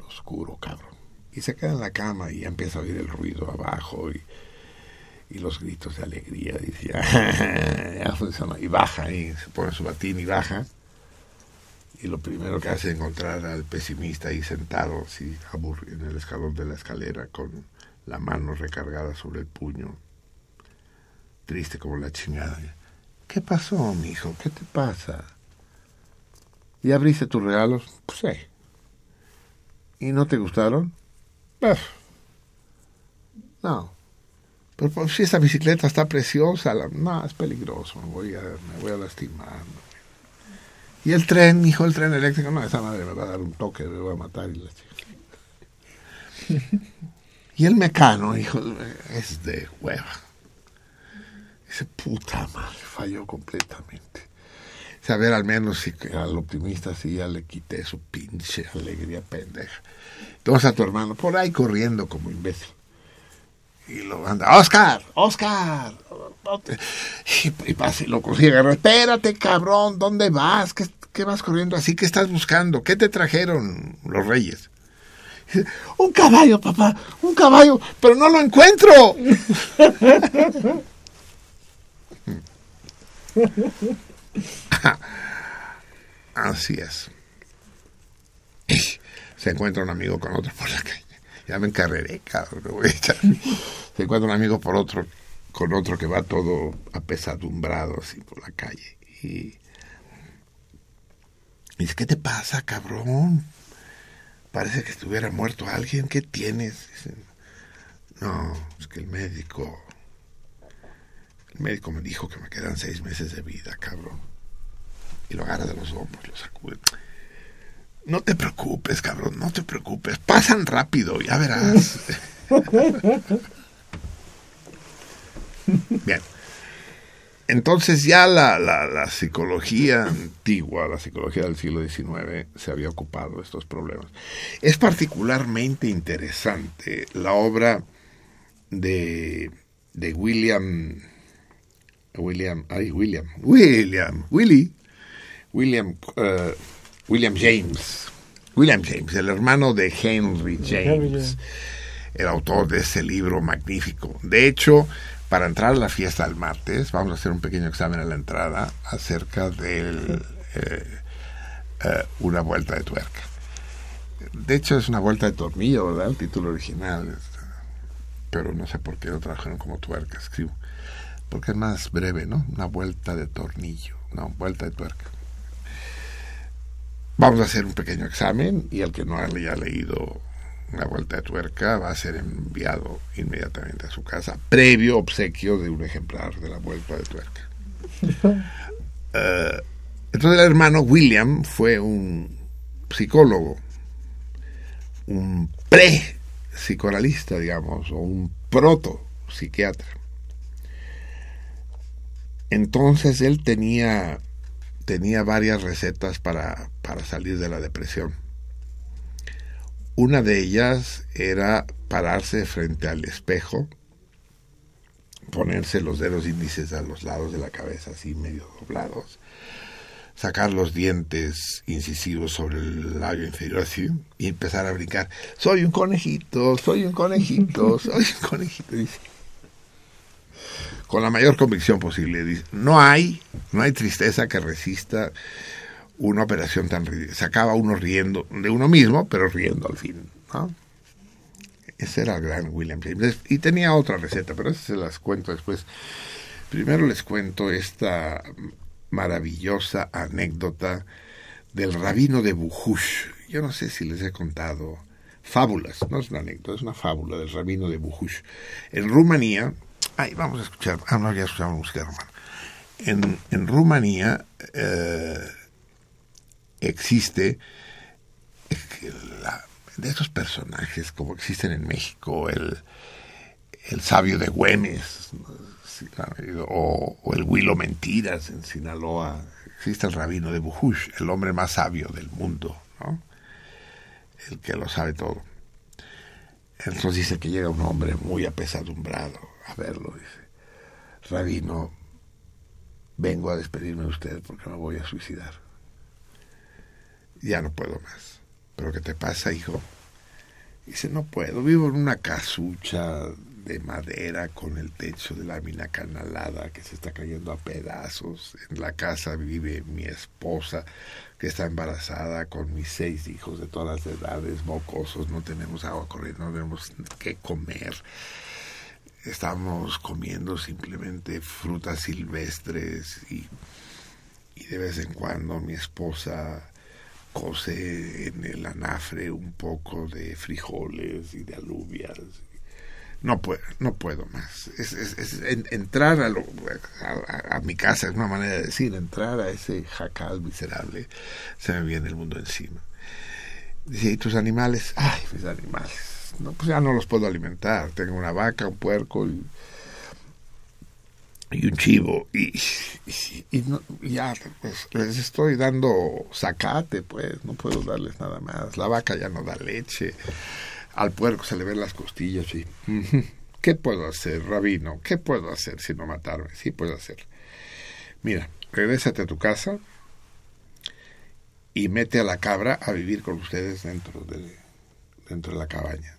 oscuro, cabrón. Y se queda en la cama y ya empieza a oír el ruido abajo y, y los gritos de alegría. Dice, "Ah, ya funcionó. Y baja y se pone su batín y baja. Y lo primero que hace es encontrar al pesimista ahí sentado, así, en el escalón de la escalera, con la mano recargada sobre el puño, triste como la chingada. ¿Qué pasó, mijo? ¿Qué te pasa? ¿Y abriste tus regalos? Pues sí. ¿Y no te gustaron? Pues, no. Pero pues, si esa bicicleta está preciosa, no, es peligroso, me voy a, me voy a lastimar. Y el tren, hijo, el tren eléctrico, no, esa madre me va a dar un toque, me va a matar. Y, la y el mecano, hijo, es de hueva. Dice, puta madre, falló completamente. Saber al menos si al optimista sí ya le quité su pinche alegría pendeja. Entonces a tu hermano por ahí corriendo como imbécil. Y lo anda, Oscar, Oscar. no te-". Y, y pasa y lo consigue agarrar. Espérate, cabrón, ¿dónde vas? ¿Qué, qué vas corriendo así? ¿Qué estás buscando? ¿Qué te trajeron los reyes? Un caballo, papá, un caballo, pero no lo encuentro. Así es. Se encuentra un amigo con otro por la calle. Ya me encarreré, cabrón. Se encuentra un amigo por otro, con otro que va todo apesadumbrado así por la calle. Y dice, ¿qué te pasa, cabrón? Parece que estuviera muerto alguien. ¿Qué tienes? No, es que el médico... El médico me dijo que me quedan seis meses de vida, cabrón. Y lo agarra de los hombros, lo sacude. No te preocupes, cabrón, no te preocupes. Pasan rápido, ya verás. Bien. Entonces ya la, la, la psicología antigua, la psicología del siglo XIX, se había ocupado de estos problemas. Es particularmente interesante la obra de, de William, William, ay, William, William, Willy, William, eh, William James, William James, el hermano de Henry James, el autor de ese libro magnífico. De hecho, para entrar a la fiesta del martes, vamos a hacer un pequeño examen a la entrada acerca de una vuelta de tuerca. De hecho, es una vuelta de tornillo, ¿verdad? El título original. Pero no sé por qué lo trajeron como tuerca, escribo. Porque es más breve, ¿no? Una vuelta de tornillo, no, vuelta de tuerca. Vamos a hacer un pequeño examen y el que no haya leído la vuelta de tuerca va a ser enviado inmediatamente a su casa, previo obsequio de un ejemplar de la vuelta de tuerca. Eh, entonces el hermano William fue un psicólogo, un pre-psicoanalista, digamos, o un proto-psiquiatra. Entonces él tenía, tenía varias recetas para, para salir de la depresión. Una de ellas era pararse frente al espejo, ponerse los dedos índices a los lados de la cabeza, así medio doblados, sacar los dientes incisivos sobre el labio inferior así y empezar a brincar. Soy un conejito, soy un conejito, soy un conejito. Con la mayor convicción posible. No hay, no hay tristeza que resista una operación tan ridícula. Se acaba uno riendo de uno mismo, pero riendo al fin. ¿no? Ese era el gran William James. Y tenía otra receta, pero esas se las cuento después. Primero les cuento esta maravillosa anécdota del rabino de Bujush. Yo no sé si les he contado fábulas, no es una anécdota, es una fábula del rabino de Bujush. En Rumanía, ay, vamos a escuchar, ah, no, ya escuchamos música romana. En, en Rumanía eh, existe de esos personajes como existen en México, el, el sabio de Güemes, o, o, el Huilo Mentiras en Sinaloa, existe el rabino de Bujush, el hombre más sabio del mundo, ¿no? el que lo sabe todo. Entonces dice que llega un hombre muy apesadumbrado a verlo, dice, rabino, vengo a despedirme de usted porque me voy a suicidar. Ya no puedo más. ¿Pero qué te pasa, hijo? Dice, no puedo, vivo en una casucha de madera con el techo de lámina canalada que se está cayendo a pedazos. En la casa vive mi esposa que está embarazada con mis seis hijos de todas las edades, mocosos, no tenemos agua corriente, no tenemos qué comer. Estamos comiendo simplemente frutas silvestres y, de vez en cuando mi esposa cose en el anafre un poco de frijoles y de alubias. No puedo, no puedo más. Es, es- es en- entrar a, lo- a mi casa es una manera de decir, entrar a ese jacal miserable, se me viene el mundo encima. Dice, ¿y tus animales? Ay, mis animales. No, pues ya no los puedo alimentar. Tengo una vaca, un puerco y, un chivo. Y, y, no- ya, pues les estoy dando zacate, pues no puedo darles nada más. La vaca ya no da leche. Al puerco se le ven las costillas y... ¿Qué puedo hacer, rabino? ¿Qué puedo hacer si no matarme? Sí puedo hacer. Mira, regrésate a tu casa y mete a la cabra a vivir con ustedes dentro de, dentro de la cabaña.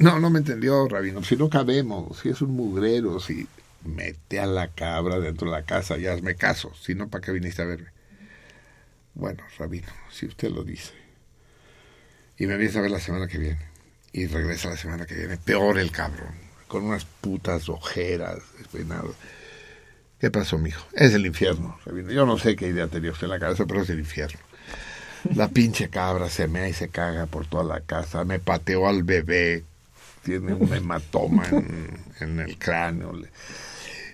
No, no me entendió, rabino. Si no cabemos, si es un mugrero, si mete a la cabra dentro de la casa y hazme caso. Si no, ¿para qué viniste a verme? Bueno, rabino, si usted lo dice. Y me vienes a ver la semana que viene. Y regresa la semana que viene. Peor el cabrón. Con unas putas ojeras, despeinado. ¿Qué pasó, mijo? Es el infierno, rabino. Yo no sé qué idea tenía usted en la cabeza, pero es el infierno. La pinche cabra se mea y se caga por toda la casa. Me pateó al bebé. Tiene un hematoma en, en el cráneo. Le-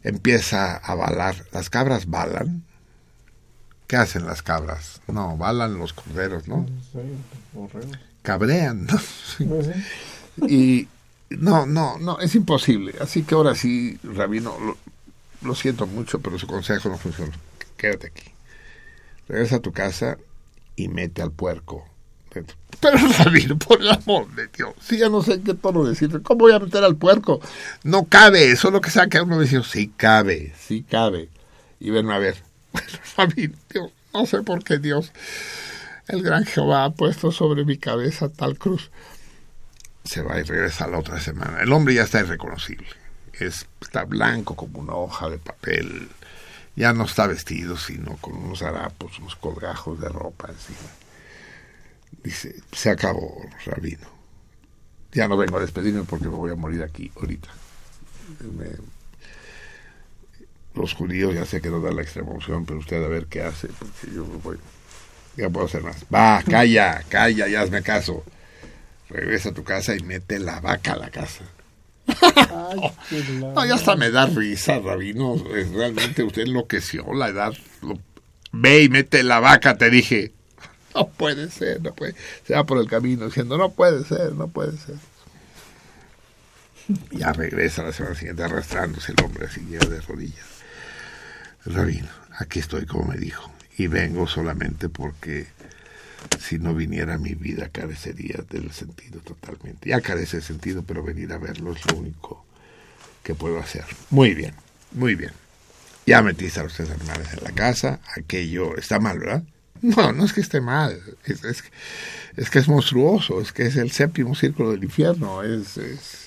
empieza a balar. ¿Las cabras balan? ¿Qué hacen las cabras? No, balan los corderos, ¿no? Cabrean, ¿no? Pues. Y no, no, no, es imposible. Así que ahora sí, Rabino, lo, lo siento mucho, pero su consejo no funciona. Quédate aquí. Regresa a tu casa y mete al puerco. Pero Rabino, por el amor de Dios, sí, ya no sé qué tono decirle. ¿Cómo voy a meter al puerco? No cabe, solo que saque a uno dice, sí cabe, sí cabe. Y ven a ver. Rabino, Dios, no sé por qué Dios, el gran Jehová ha puesto sobre mi cabeza tal cruz se va y regresa la otra semana. El hombre ya está irreconocible. Es, está blanco como una hoja de papel. Ya no está vestido, sino con unos harapos, unos colgajos de ropa encima. Dice, se acabó, rabino. Ya no vengo a despedirme porque me voy a morir aquí ahorita. Los judíos ya sé que no dan la extrema opción, pero usted a ver qué hace, porque yo me voy. Ya puedo hacer más. Va, calla, calla, ya hazme caso regresa a tu casa y mete la vaca a la casa. Ay, qué la- No, ya hasta me da risa, Rabino. Es Realmente usted enloqueció la edad. Lo- Ve y mete la vaca, te dije. No puede ser, no puede. Se va por el camino diciendo, no puede ser, no puede ser. Ya regresa la semana siguiente arrastrándose el hombre así lleno de rodillas. Rabino, aquí estoy como me dijo. Y vengo solamente porque si no viniera mi vida carecería del sentido totalmente. Ya carece de sentido, pero venir a verlo es lo único que puedo hacer. Muy bien, muy bien. Ya metiste a los tres animales en la casa, aquello está mal, ¿verdad? No, no es que esté mal, es, es, que es monstruoso, es que es el séptimo círculo del infierno, es... es...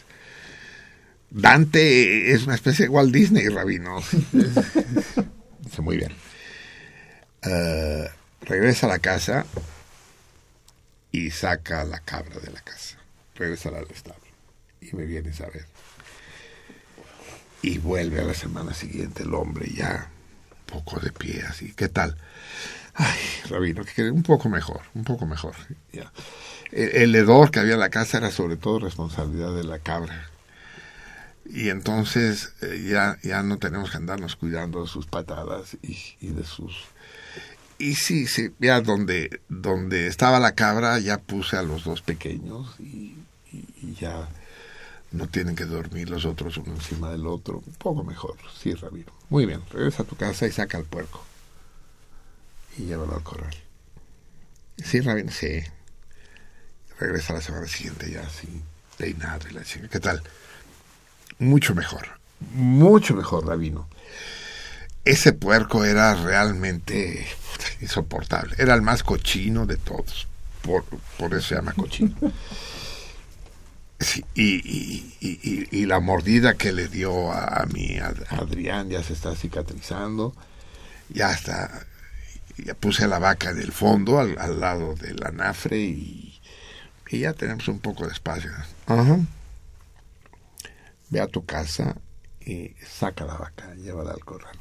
Dante es una especie de Walt Disney, rabino. Dice, muy bien. Eh, regresa a la casa y saca a la cabra de la casa. Regresa al establo y me vienes a ver. Y vuelve a la semana siguiente el hombre ya un poco de pie así. ¿Qué tal? Ay, Rabino, que un poco mejor, un poco mejor. Ya. El, el hedor que había en la casa era sobre todo responsabilidad de la cabra. Y entonces eh, ya, ya no tenemos que andarnos cuidando de sus patadas y de sus y sí, sí, ya donde, donde estaba la cabra ya puse a los dos pequeños y, ya no tienen que dormir los otros uno encima del otro. Un poco mejor, sí, Rabino. Muy bien, regresa a tu casa y saca al puerco. Y llévalo al corral. Sí, Rabino, sí. Regresa la semana siguiente ya así, peinado y la chica. ¿Qué tal? Mucho mejor, mucho mejor, Rabino ese puerco era realmente insoportable. Era el más cochino de todos. Por, por eso se llama cochino. Sí, y, y- y- y- y la mordida que le dio a, a mi Ad- Adrián ya se está cicatrizando. Ya está. Ya puse a la vaca en el fondo, al, al lado del anafre, y, y ya tenemos un poco de espacio. Ajá. Ve a tu casa y saca la vaca, llévala al corral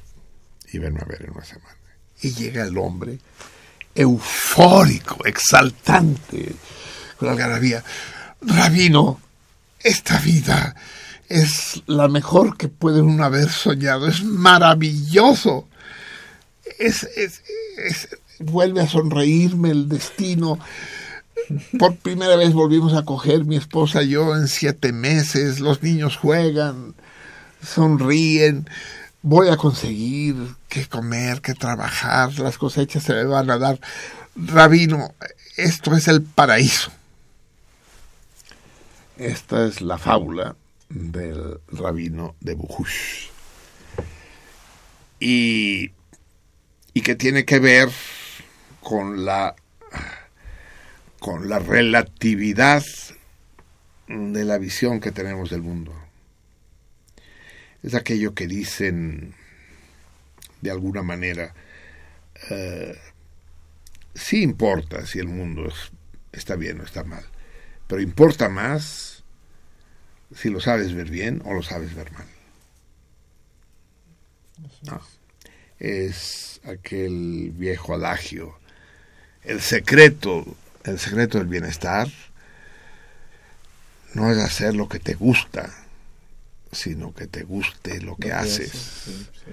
y venme a ver en una semana. Y llega el hombre eufórico, exaltante, con algarabía. Rabino, esta vida es la mejor que puede uno haber soñado, es maravilloso. Es, es- es- vuelve a sonreírme el destino. Por primera vez volvimos a coger mi esposa y yo en siete meses, los niños juegan, sonríen, voy a conseguir que comer, que trabajar, las cosechas se me van a dar. Rabino, esto es el paraíso. Esta es la fábula del rabino de Bujush. Y, y que tiene que ver con la con la relatividad de la visión que tenemos del mundo. Es aquello que dicen de alguna manera, eh, sí importa si el mundo es- está bien o está mal, pero importa más si lo sabes ver bien o lo sabes ver mal. No. Es aquel viejo adagio, el secreto, el secreto del bienestar no es hacer lo que te gusta, sino que te guste lo que haces. Sí, sí.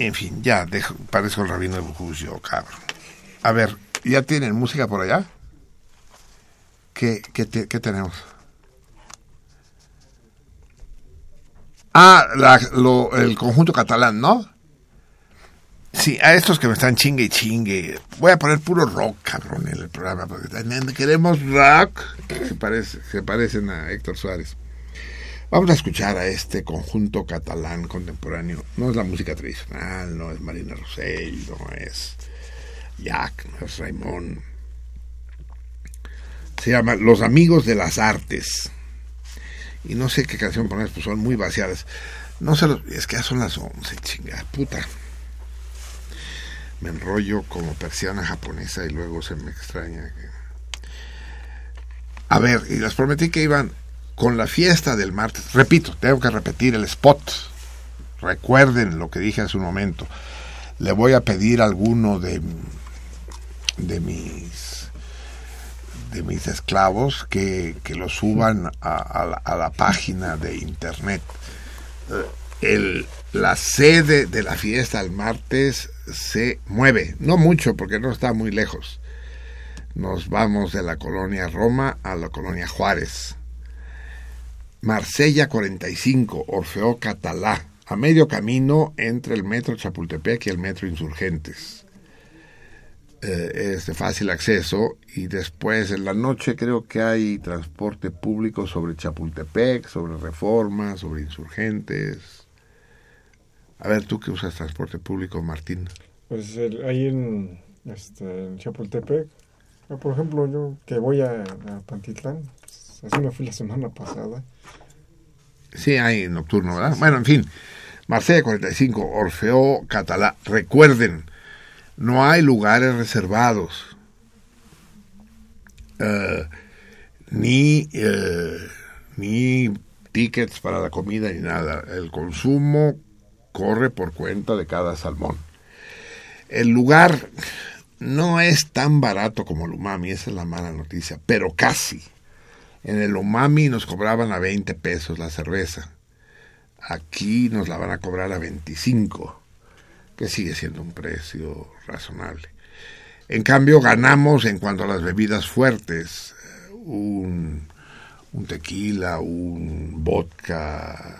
En fin, ya, dejo, parezco el rabino de Bujush, yo, cabrón. A ver, ¿ya tienen música por allá? ¿Qué, qué, te- qué tenemos? Ah, la- lo- el conjunto catalán, ¿no? Sí, a estos que me están chingue y chingue. Voy a poner puro rock, cabrón, en el programa. Porque también queremos rock. Se, parece, se parecen a Héctor Suárez. Vamos a escuchar a este conjunto catalán contemporáneo. No es la música tradicional, no es Marina Rosell, no es Jack, no es Raimón. Se llama Los Amigos de las Artes. Y no sé qué canción poner, pues son muy vaciadas. No se es que ya son las 11, chingada puta. Me enrollo como persiana japonesa y luego se me extraña. A ver, y les prometí que iban con la fiesta del martes. Repito, tengo que repetir el spot. Recuerden lo que dije hace un momento. Le voy a pedir a alguno de, de mis de mis esclavos que, que lo suban a, la, página de internet. Eh, la sede de la fiesta el martes se mueve, no mucho porque no está muy lejos. Nos vamos de la colonia Roma a la colonia Juárez. Marsella 45, Orfeo Catalá, a medio camino entre el metro Chapultepec y el metro Insurgentes. Eh, es de fácil acceso y después en la noche creo que hay transporte público sobre Chapultepec, sobre Reforma, sobre Insurgentes. A ver, tú que usas transporte público, Martín. Pues el- ahí en, este, Chapultepec, ah, por ejemplo, yo que voy a Pantitlán, así me fui la semana pasada. Sí, hay nocturno, ¿verdad? Bueno, en fin. Marsella 45, Orfeo Catalá. Recuerden, no hay lugares reservados. Eh, ni, eh, ni tickets para la comida ni nada. El consumo corre por cuenta de cada salmón. El lugar no es tan barato como el umami, esa es la mala noticia, pero casi. En el umami nos cobraban a 20 pesos la cerveza. Aquí nos la van a cobrar a 25, que sigue siendo un precio razonable. En cambio, ganamos en cuanto a las bebidas fuertes. eh, Un, un tequila, un vodka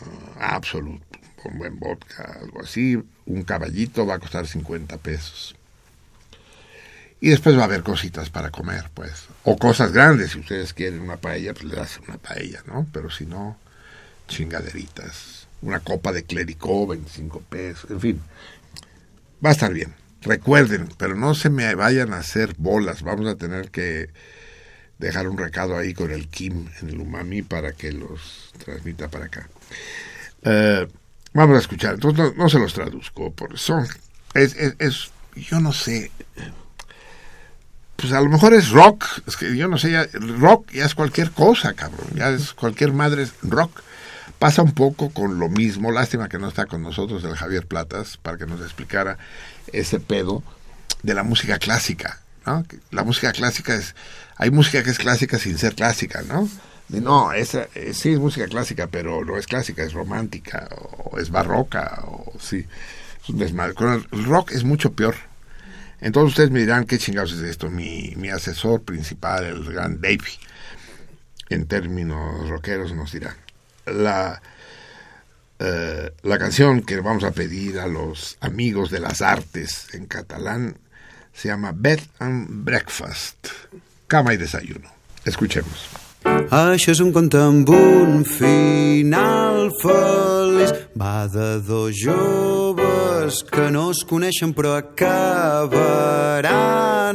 uh, absolut, con buen vodka, algo así. Un caballito va a costar 50 pesos. Y después va a haber cositas para comer, pues. O cosas grandes, si ustedes quieren una paella, pues le das una paella, ¿no? Pero si no, chingaderitas. Una copa de clericó, 25 pesos, en fin. va a estar bien. Recuerden, pero no se me vayan a hacer bolas. Vamos a tener que dejar un recado ahí con el Kim en el Umami para que los transmita para acá. Eh, vamos a escuchar. Entonces no, se los traduzco. Por son es, es- yo no sé. Pues a lo mejor es rock. Es que yo no sé. Ya, rock ya es cualquier cosa, cabrón. Ya es cualquier madre rock. Pasa un poco con lo mismo. Lástima que no está con nosotros el Javier Platas para que nos explicara ese pedo de la música clásica. ¿no? La música clásica es. Hay música que es clásica sin ser clásica, ¿no? No, esa, eh, sí es música clásica, pero no es clásica, es romántica, es barroca, o sí. Es un desmadre. Con el rock es mucho peor. Entonces ustedes me dirán, ¿qué chingados es esto? Mi, mi asesor principal, el gran Davey, en términos rockeros, nos dirá. La, eh, la canción que vamos a pedir a los amigos de las artes en catalán se llama Bed and Breakfast, cama y desayuno. Escuchemos. Això és un conte amb un final feliç. Va de dos joves que no es coneixen però acabaran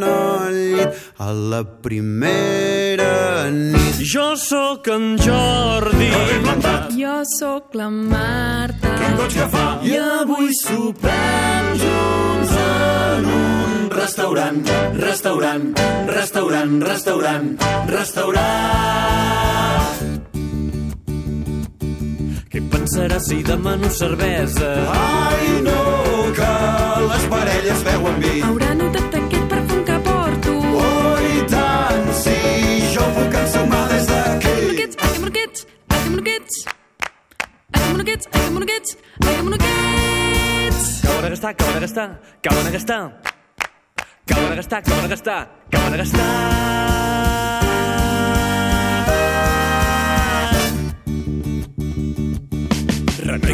al llit a la primera nit. Jo sóc en Jordi. Jo sóc la Marta. I avui sopem junts en un restaurant, restaurant, restaurant, restaurant, restaurant. Què pensaràs si demano cervesa? Ai, no, que les parelles beuen vi. Haurà notat aquest perfum que porto. Oh, i tant, si jo puc ensumar des d'aquí. Monoquets, ai que monoquets, ai que monoquets. Ai que monoquets, ai que monoquets, ai que monoquets. Acaba de gastar, acaba de gastar, acaba de gastar. Acaba de gastar, acaba de gastar, acaba de gastar.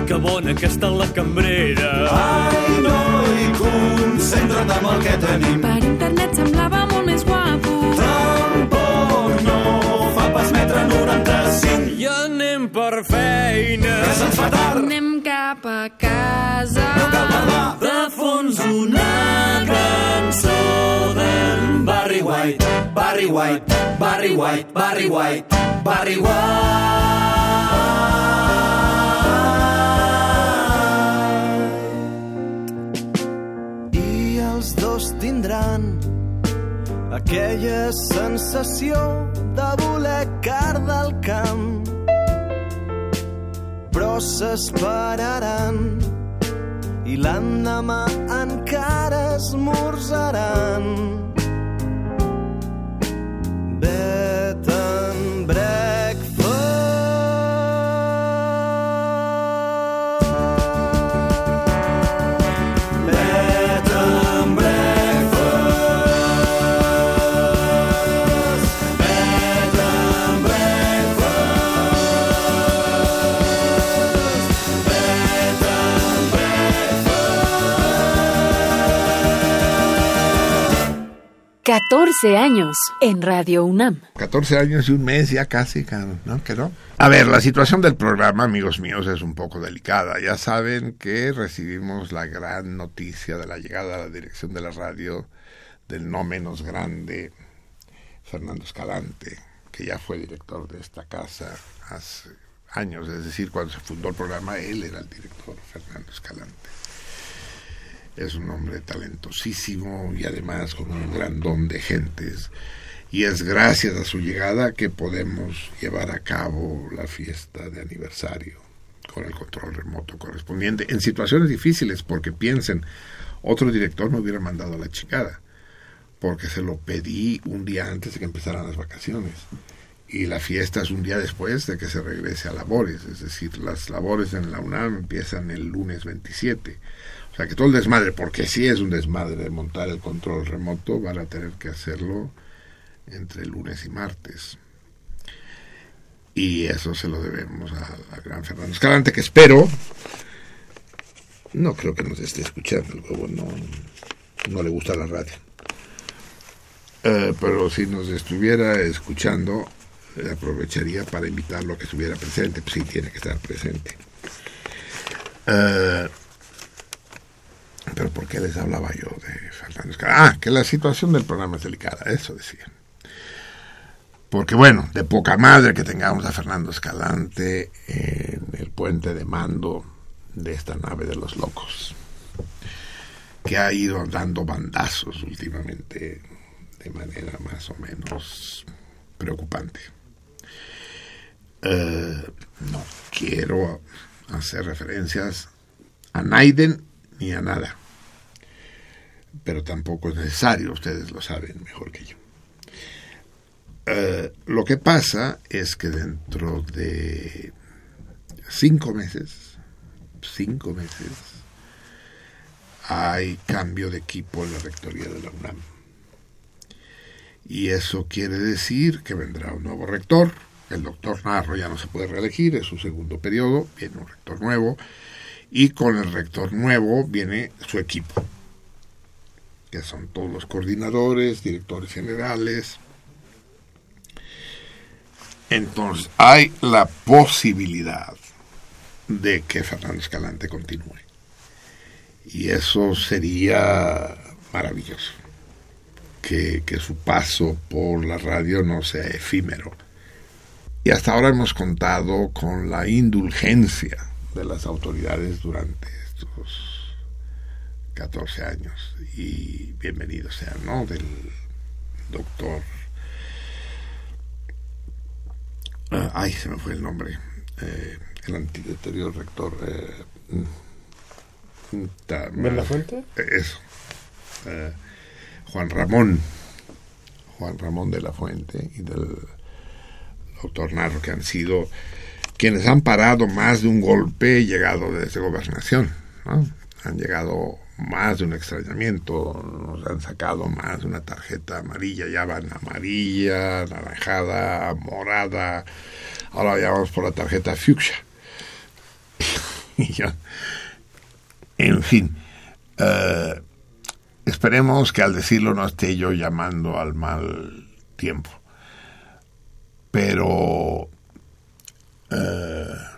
Que bona que està la cambrera. Ai, noi, concentra't amb el que tenim. Per internet semblava molt més guapo. Tampoc no fa pas metre 95. I anem per feina. Que se'ns fa tard. Anem cap a casa. No cal parlar. De fons una cançó d'en Barry White, Barry White, Barry White, Barry White, Barry White. Aquella sensació de voler car del camp. Però s'esperaran i l'endemà encara esmorzaran. 14 años en Radio UNAM. 14 años y un mes ya casi, ¿no? ¿Que no? A ver, la situación del programa, amigos míos, es un poco delicada. Ya saben que recibimos la gran noticia de la llegada a la dirección de la radio del no menos grande Fernando Escalante, que ya fue director de esta casa hace años, es decir, cuando se fundó el programa, él era el director, Fernando Escalante. Es un hombre talentosísimo y además con un gran don de gentes. Y es gracias a su llegada que podemos llevar a cabo la fiesta de aniversario con el control remoto correspondiente en situaciones difíciles, porque piensen, otro director me hubiera mandado a la chingada, porque se lo pedí un día antes de que empezaran las vacaciones. Y la fiesta es un día después de que se regrese a labores, es decir, las labores en la UNAM empiezan el lunes 27. O sea que todo el desmadre, porque sí es un desmadre de montar el control remoto, van a tener que hacerlo entre lunes y martes. Y eso se lo debemos a la gran Fernando Escalante, que espero, no creo que nos esté escuchando, el huevo no, no le gusta la radio. Eh, pero si nos estuviera escuchando, eh, aprovecharía para invitarlo a que estuviera presente, pues sí tiene que estar presente. Eh, Pero ¿por qué les hablaba yo de Fernando Escalante? Ah, que la situación del programa es delicada, eso decían. Porque bueno, de poca madre que tengamos a Fernando Escalante en el puente de mando de esta nave de los locos, que ha ido dando bandazos últimamente de manera más o menos preocupante. Eh, no quiero hacer referencias a Naiden ni a nada, pero tampoco es necesario, ustedes lo saben mejor que yo. Eh, lo que pasa es que dentro de cinco meses, cinco meses, hay cambio de equipo en la rectoría de la UNAM. Y eso quiere decir que vendrá un nuevo rector. El doctor Narro ya no se puede reelegir, es su segundo periodo, viene un rector nuevo. Y con el rector nuevo viene su equipo, que son todos los coordinadores, directores generales, entonces, hay la posibilidad de que Fernando Escalante continúe. Y eso sería maravilloso. Que, que, su paso por la radio no sea efímero. Y hasta ahora hemos contado con la indulgencia de las autoridades durante estos 14 años. Y bienvenido sea, ¿no? Del doctor Uh, ay, se me fue el nombre. Eh, el anterior rector. Eh, ¿De la Fuente? Eso. Eh, Juan Ramón. Juan Ramón de la Fuente y del doctor Narro, que han sido quienes han parado más de un golpe llegado desde gobernación. ¿no? Han llegado más de un extrañamiento, nos han sacado más de una tarjeta amarilla, ya van amarilla, anaranjada, morada, ahora ya vamos por la tarjeta ya, en fin, eh, esperemos que al decirlo no esté yo llamando al mal tiempo, pero... Eh,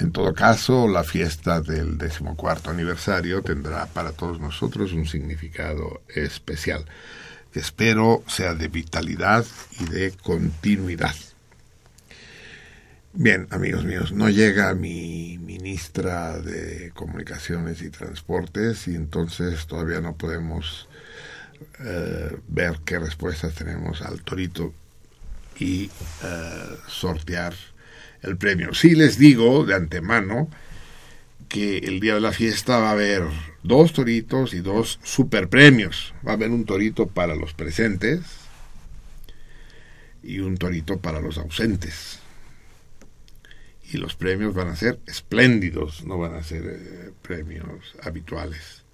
en todo caso, la fiesta del decimocuarto aniversario tendrá para todos nosotros un significado especial, que espero sea de vitalidad y de continuidad. Bien, amigos míos, no llega mi ministra de Comunicaciones y Transportes y entonces todavía no podemos eh, ver qué respuestas tenemos al torito y eh, sortear el premio. Sí les digo de antemano que el día de la fiesta va a haber dos toritos y dos super premios. Va a haber un torito para los presentes y un torito para los ausentes. Y los premios van a ser espléndidos, no van a ser eh, premios habituales.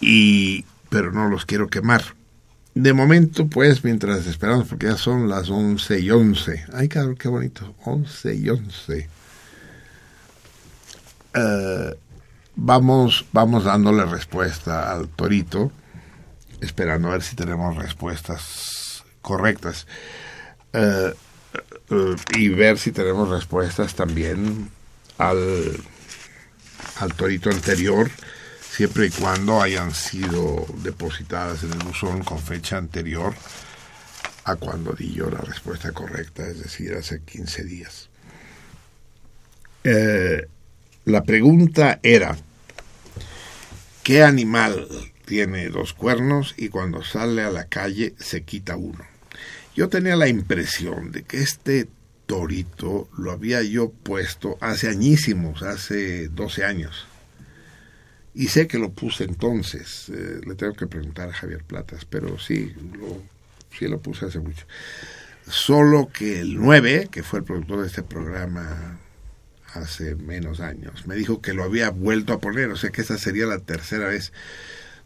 Y pero no los quiero quemar. De momento, pues, mientras esperamos, porque ya son las once y once. Ay, claro, qué bonito. Once y once. Eh, vamos, vamos dándole respuesta al torito, esperando a ver si tenemos respuestas correctas. Eh, y ver si tenemos respuestas también al, al torito anterior siempre y cuando hayan sido depositadas en el buzón con fecha anterior a cuando di yo la respuesta correcta, es decir, hace 15 días. Eh, la pregunta era, ¿qué animal tiene dos cuernos y cuando sale a la calle se quita uno? Yo tenía la impresión de que este torito lo había yo puesto hace añísimos, hace 12 años y sé que lo puse entonces, eh, le tengo que preguntar a Javier Platas, pero sí, lo, sí lo puse hace mucho. Solo que el 9, que fue el productor de este programa hace menos años, me dijo que lo había vuelto a poner, o sea que esa sería la tercera vez.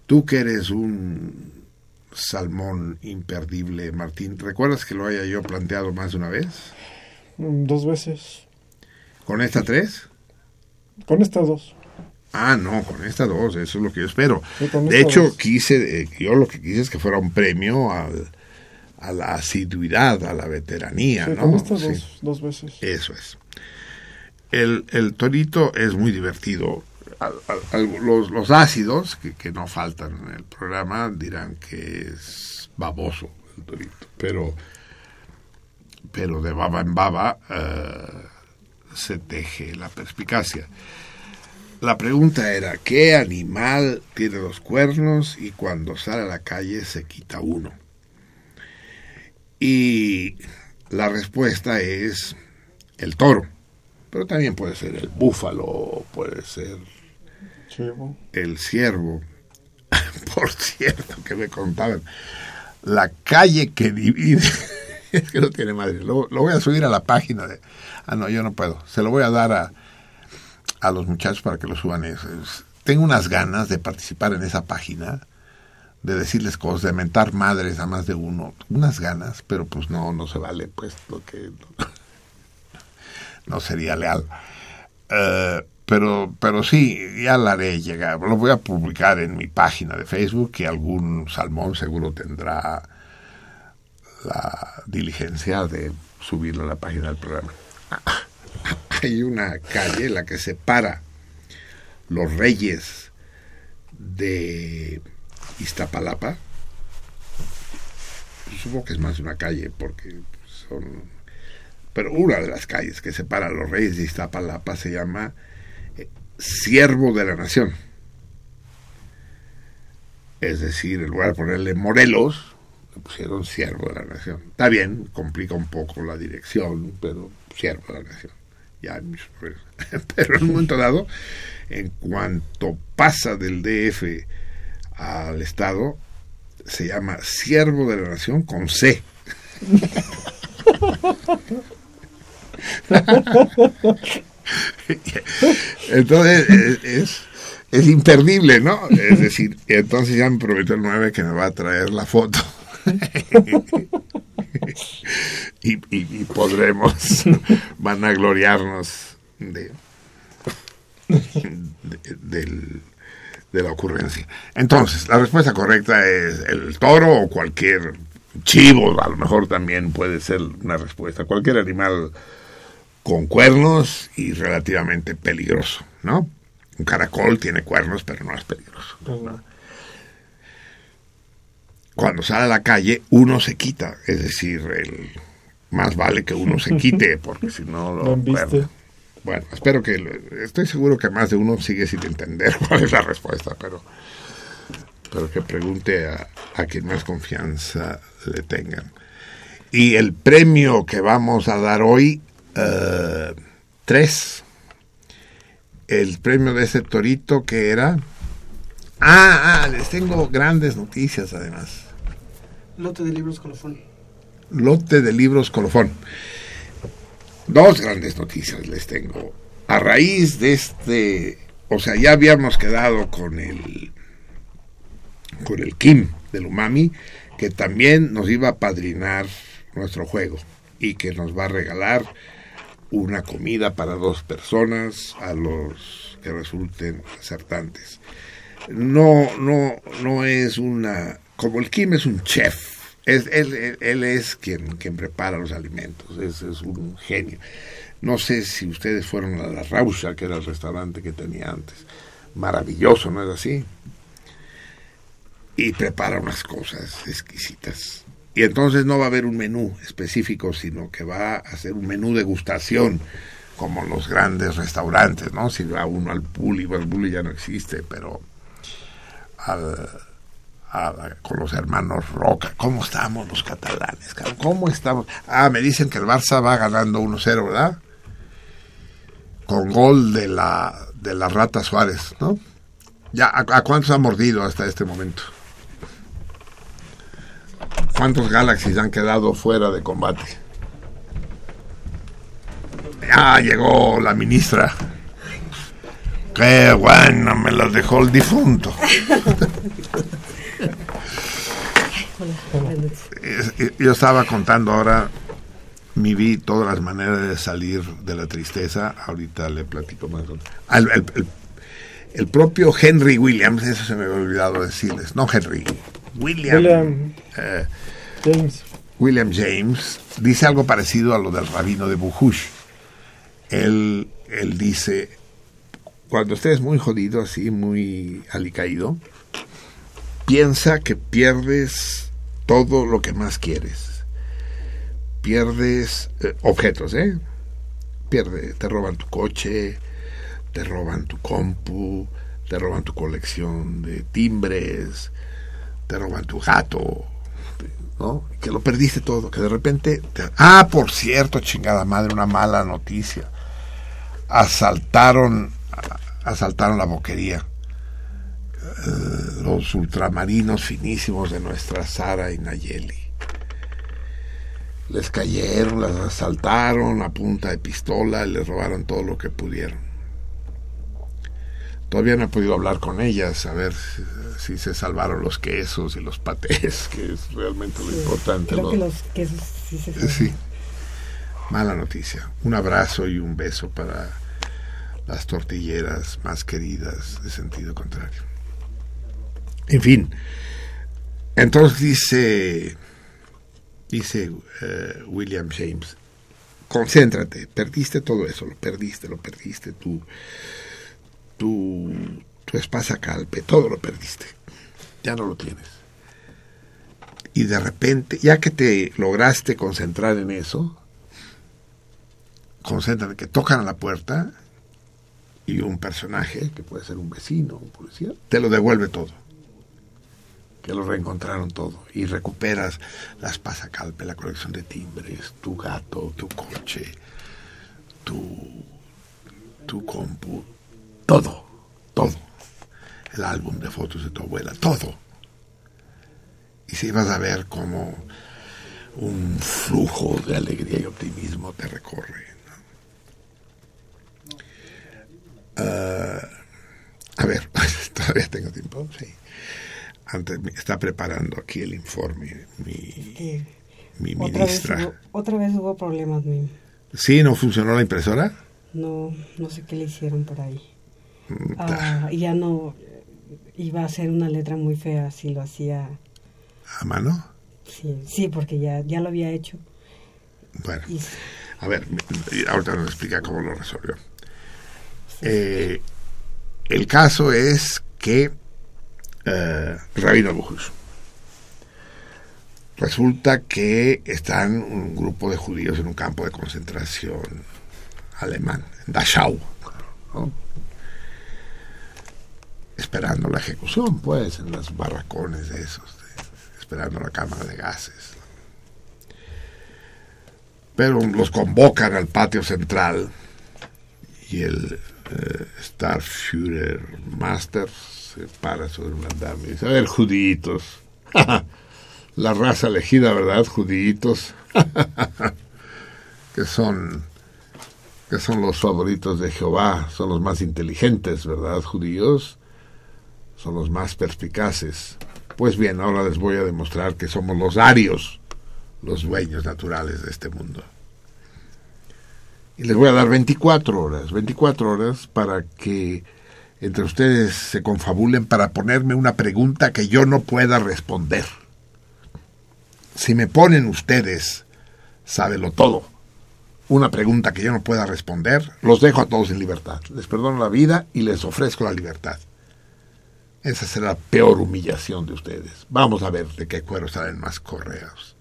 Tú que eres un salmón imperdible, Martín, ¿recuerdas que lo haya yo planteado más de una vez? Mm, Dos veces. ¿Con esta tres? Con estas dos. Ah, no, con esta dos, eso es lo que yo espero. Sí, de hecho, quise, eh, yo lo que quise es que fuera un premio al, a la asiduidad, a la veteranía, Sí, ¿no? con estas Sí, dos, dos veces. eso es. El, el torito es muy divertido. al- al- al- los, los ácidos, que, que no faltan en el programa, dirán que es baboso el torito, pero, pero de baba en baba eh, se teje la perspicacia. La pregunta era, ¿qué animal tiene dos cuernos y cuando sale a la calle se quita uno? Y la respuesta es el toro, pero también puede ser el búfalo, puede ser Chivo. el ciervo. Por cierto, que me contaban, la calle que divide, es que no tiene madre, lo, lo voy a subir a la página de... Ah, no, yo no puedo, se lo voy a dar a, a los muchachos para que lo suban. Es- tengo unas ganas de participar en esa página, de decirles cosas, de mentar madres a más de uno, unas ganas, pero pues no, no se vale, pues lo que no sería leal. Eh, pero, pero sí, ya la haré llegar. Lo voy a publicar en mi página de Facebook, que algún salmón seguro tendrá la diligencia de subirlo a la página del programa. Hay una calle la que separa los reyes de Iztapalapa. Supongo que es más una calle porque son... Pero una de las calles que separa a los reyes de Iztapalapa se llama eh, Siervo de la Nación. Es decir, en lugar de ponerle Morelos, le pusieron Siervo de la Nación. Está bien, complica un poco la dirección, pero Siervo de la Nación. Pero en un momento dado, en cuanto pasa del DF al Estado, se llama Siervo de la Nación con C. Entonces es, es, es imperdible, ¿no? Es decir, entonces ya me prometió el 9 que me va a traer la foto. y, y, y podremos vanagloriarnos de, de, del- de la ocurrencia. Entonces, la respuesta correcta es el toro o cualquier chivo, a lo mejor también puede ser una respuesta. Cualquier animal con cuernos y relativamente peligroso, ¿no? Un caracol tiene cuernos, pero no es peligroso. ¿no? Cuando sale a la calle, uno se quita, es decir, el, más vale que uno se quite, porque si no lo cuerda. Bueno, espero que, estoy seguro que más de uno sigue sin entender cuál es la respuesta, pero, pero que pregunte a, a quien más confianza le tengan. Y el premio que vamos a dar hoy, eh, tres. El premio de ese torito que era... Ah, ah, les tengo grandes noticias además. Lote de libros colofón. Lote de libros colofón. Dos grandes noticias les tengo. A raíz de este, o sea, ya habíamos quedado con el con el Kim del Umami, que también nos iba a padrinar nuestro juego y que nos va a regalar una comida para dos personas a los que resulten acertantes. No, no, no es una, como el Kim es un chef, es, él, él- es quien, quien prepara los alimentos, es, es un genio. No sé si ustedes fueron a la Rausha, que era el restaurante que tenía antes. Maravilloso, ¿no es así? Y prepara unas cosas exquisitas. Y entonces no va a haber un menú específico, sino que va a hacer un menú degustación, como los grandes restaurantes, ¿no? Si va uno al bueno, el Bulli ya no existe, pero al, con los hermanos Roca. ¿Cómo estamos los catalanes? ¿Cómo estamos? Ah, me dicen que el Barça va ganando 1-0, ¿verdad? Con gol de la, de la Rata Suárez, ¿no? Ya, ¿a, cuántos ha mordido hasta este momento? ¿Cuántos Galaxies han quedado fuera de combate? Ya llegó la ministra. Qué bueno, me las dejó el difunto. Yo estaba contando ahora, mi vi todas las maneras de salir de la tristeza. Ahorita le platico más. El, el- el- el propio Henry Williams, eso se me había olvidado decirles. No Henry, William. William eh, James. William James dice algo parecido a lo del rabino de Buhush. Él, él dice, cuando estés muy jodido, así, muy alicaído, piensa que pierdes todo lo que más quieres. Pierdes eh, objetos, ¿eh? Pierde, te roban tu coche, te roban tu compu, te roban tu colección de timbres, te roban tu gato, ¿no? Que lo perdiste todo, que de repente... te- Ah, por cierto, chingada madre, una mala noticia. Asaltaron, asaltaron la boquería. Eh, los ultramarinos finísimos de nuestra Sara y Nayeli. Les cayeron, las asaltaron a punta de pistola y les robaron todo lo que pudieron. Todavía no he podido hablar con ellas, a ver si, si se salvaron los quesos y los patés, que es realmente lo importante. Creo que los quesos sí se Eh, Sí. Mala noticia. Un abrazo y un beso para las tortilleras más queridas de sentido contrario. En fin. Entonces dice dice eh, William James, concéntrate, perdiste todo eso, lo perdiste, lo perdiste, tu tu tu espasacalpe, todo lo perdiste. Ya no lo tienes y de repente, ya que te lograste concentrar en eso, concéntrate que tocan a la puerta y un personaje, que puede ser un vecino, un policía, te lo devuelve todo. Que lo reencontraron todo. Y recuperas las pasacalpe, la colección de timbres, tu gato, tu coche, tu, tu compu, todo, todo. El álbum de fotos de tu abuela, todo y si vas a ver como un flujo de alegría y optimismo te recorre. ¿no? Ah, a ver, todavía tengo tiempo, sí. Antes está preparando aquí el informe mi, vez, ministra. hubo, otra vez hubo problemas. ¿Sí? ¿No funcionó la impresora? No, no sé qué le hicieron por ahí. Ah, ya no iba a ser una letra muy fea si lo hacía. ¿A mano? Sí, sí, porque ya, ya lo había hecho. Bueno, Y- a ver, ahorita nos explica cómo lo resolvió. Eh, el caso es que eh, Rabino Bujush. Resulta que están un grupo de judíos en un campo de concentración alemán, en Dachau, ¿no? esperando la ejecución, pues, en los barracones de esos, esperando la cámara de gases. Pero los convocan al patio central y el eh, Starführer Master se para sobre un andamio y dice, a ver, juditos, la raza elegida, ¿verdad? Juditos, que son que son los favoritos de Jehová, son los más inteligentes, ¿verdad? Judíos, son los más perspicaces. Pues bien, ahora les voy a demostrar que somos los arios, los dueños naturales de este mundo. Y les voy a dar 24 horas, 24 horas para que entre ustedes se confabulen para ponerme una pregunta que yo no pueda responder. Si me ponen ustedes, sábelo todo, una pregunta que yo no pueda responder, los dejo a todos en libertad. Les perdono la vida y les ofrezco la libertad. Esa será la peor humillación de ustedes. Vamos a ver de qué cuero salen más correos.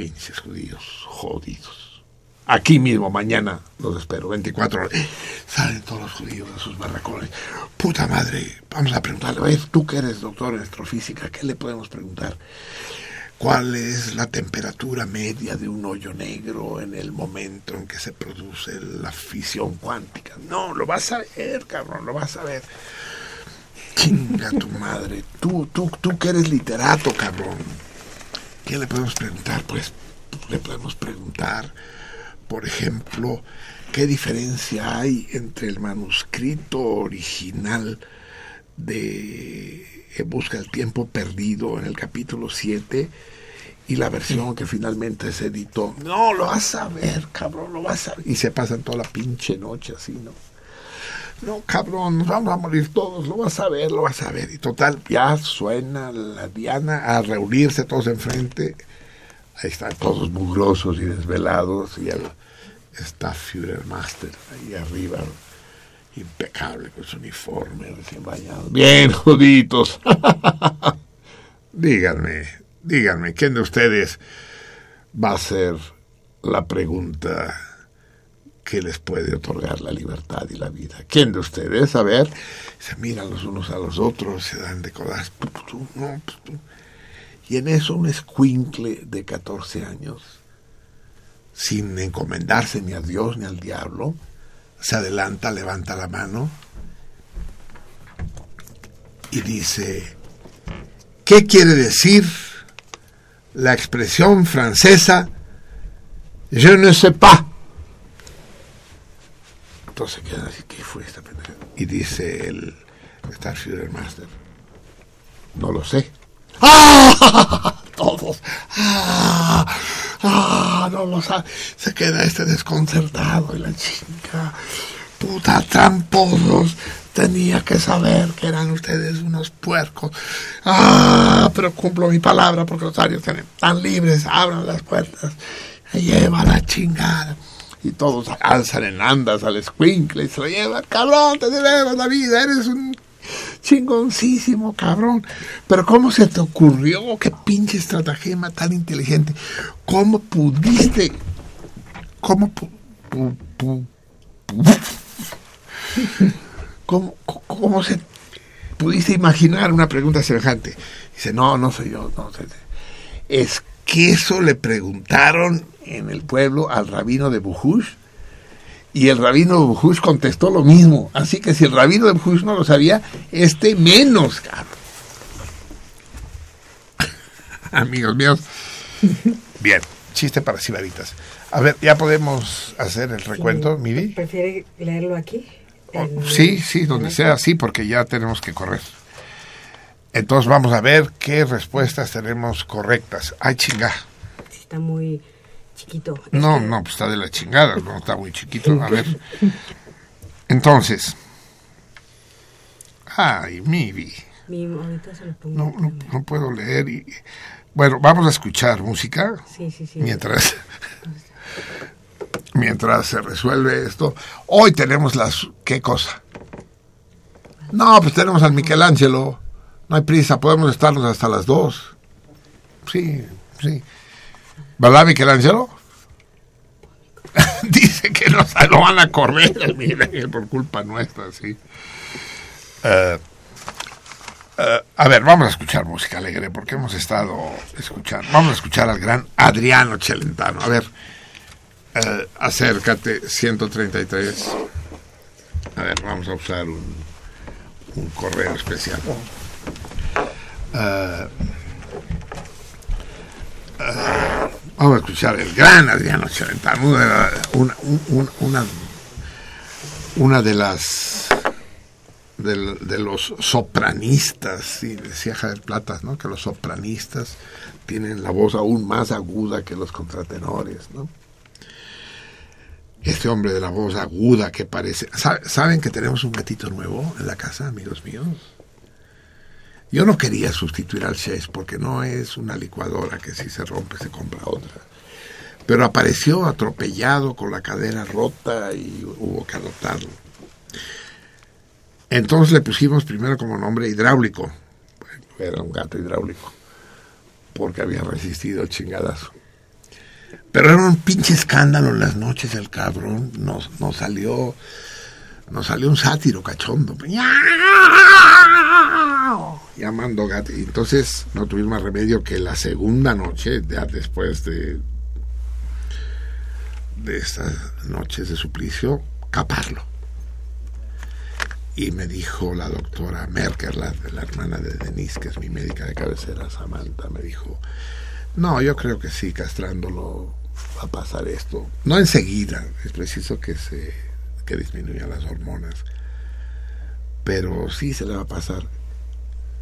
Pinches judíos, jodidos. Aquí mismo, mañana, los espero, 24 horas. Salen todos los judíos de sus barracones. Puta madre, vamos a preguntarle, ver, tú que eres doctor en astrofísica, ¿qué le podemos preguntar? ¿Cuál es la temperatura media de un hoyo negro en el momento en que se produce la fisión cuántica? No, lo vas a ver, cabrón, lo vas a ver. Chinga tu madre, tú, tú, tú que eres literato, cabrón. ¿Qué le podemos preguntar? Pues le podemos preguntar, por ejemplo, ¿qué diferencia hay entre el manuscrito original de Busca del Tiempo Perdido en el capítulo 7 y la versión que finalmente se editó? No, lo vas a ver, cabrón, lo vas a ver. Y se pasan toda la pinche noche así, ¿no? No, cabrón, nos vamos a morir todos, lo vas a ver, lo vas a ver. Y total, ya suena la Diana a reunirse todos enfrente. Ahí están todos mugrosos y desvelados. Y el, está Führermaster ahí arriba, impecable con su uniforme recién bañado. Bien, juditos. díganme, díganme, ¿quién de ustedes va a ser la pregunta que les puede otorgar la libertad y la vida? ¿Quién de ustedes? A ver, se miran los unos a los otros, se dan de codas. Y en eso un escuincle de 14 años, sin encomendarse ni a Dios ni al diablo, se adelanta, levanta la mano y dice, ¿qué quiere decir la expresión francesa je ne sais pas? Entonces queda así, ¿qué fue esta pendeja? Y dice el Starfighter Master, no lo sé. ¡Ah! Todos. ¡Ah! ¡Ah! No lo sabe. Se queda este desconcertado y la chica. Puta tramposos. Tenía que saber que eran ustedes unos puercos. ¡Ah! Pero cumplo mi palabra porque los arios están libres. Abran las puertas. Lleva la chingada. Y todos alzan en andas al escuincle y se lo llevan. Cabrón, te debemos la vida. Eres un chingoncísimo, cabrón. Pero ¿cómo se te ocurrió? Qué pinche estratagema tan inteligente. ¿Cómo pudiste? ¿Cómo? Pu, ¿Cómo, ¿Cómo se pudiste imaginar una pregunta semejante? Dice, no, no soy yo. No, es que eso le preguntaron en el pueblo al rabino de Bujush y el rabino de Bujush contestó lo mismo. Así que si el rabino de Bujush no lo sabía, este menos, cabrón. Amigos míos. Bien, chiste para sibaritas. A ver, ¿ya podemos hacer el recuento, Miri? ¿Prefiere leerlo aquí? Oh, sí, sí, donde sea, sí, porque ya tenemos que correr. Entonces vamos a ver qué respuestas tenemos correctas. Ay, chinga. está muy chiquito. No, no, pues está de la chingada, no está muy chiquito. A ver. Entonces. Ay, Mivi. Mi, ahorita se lo pongo No, no, no puedo leer. Y, bueno, vamos a escuchar música. Sí, sí, sí. Mientras. mientras se resuelve esto. Hoy tenemos las. ¿Qué cosa? No, pues tenemos al Michelangelo. No hay prisa, podemos estarnos hasta las dos. Sí, sí. ¿Verdad, Michelangelo? Dice que nos lo van a correr, mira, por culpa nuestra, sí. Eh, eh, a ver, vamos a escuchar música alegre, porque hemos estado escuchando. Vamos a escuchar al gran Adriano Celentano. A ver, eh, acércate, 133. A ver, vamos a usar un, correo especial. Uh, uh, vamos a escuchar el gran Adriano Celentano, una, una, una, una de las de, de, los sopranistas, y decía Javier Platas, ¿no? que los sopranistas tienen la voz aún más aguda que los contratenores, ¿no? Este hombre de la voz aguda que parece... ¿Saben que tenemos un gatito nuevo en la casa, amigos míos? Yo no quería sustituir al Chess porque no es una licuadora que si se rompe se compra otra. Pero apareció atropellado con la cadera rota y hubo que adoptarlo. Entonces le pusimos primero como nombre hidráulico. Era un gato hidráulico. Porque había resistido el chingadazo. Pero era un pinche escándalo en las noches el cabrón. Nos salió. Nos salió un sátiro cachondo. Llamando gato. Entonces no tuvimos más remedio que la segunda noche, ya después de. de estas noches de suplicio, caparlo. Y me dijo la doctora Merker, la, la, hermana de Denise, que es mi médica de cabecera, Samantha, me dijo, no, yo creo que sí, castrándolo va a pasar esto. No enseguida, es preciso que se que disminuyan las hormonas. Pero sí se le va a pasar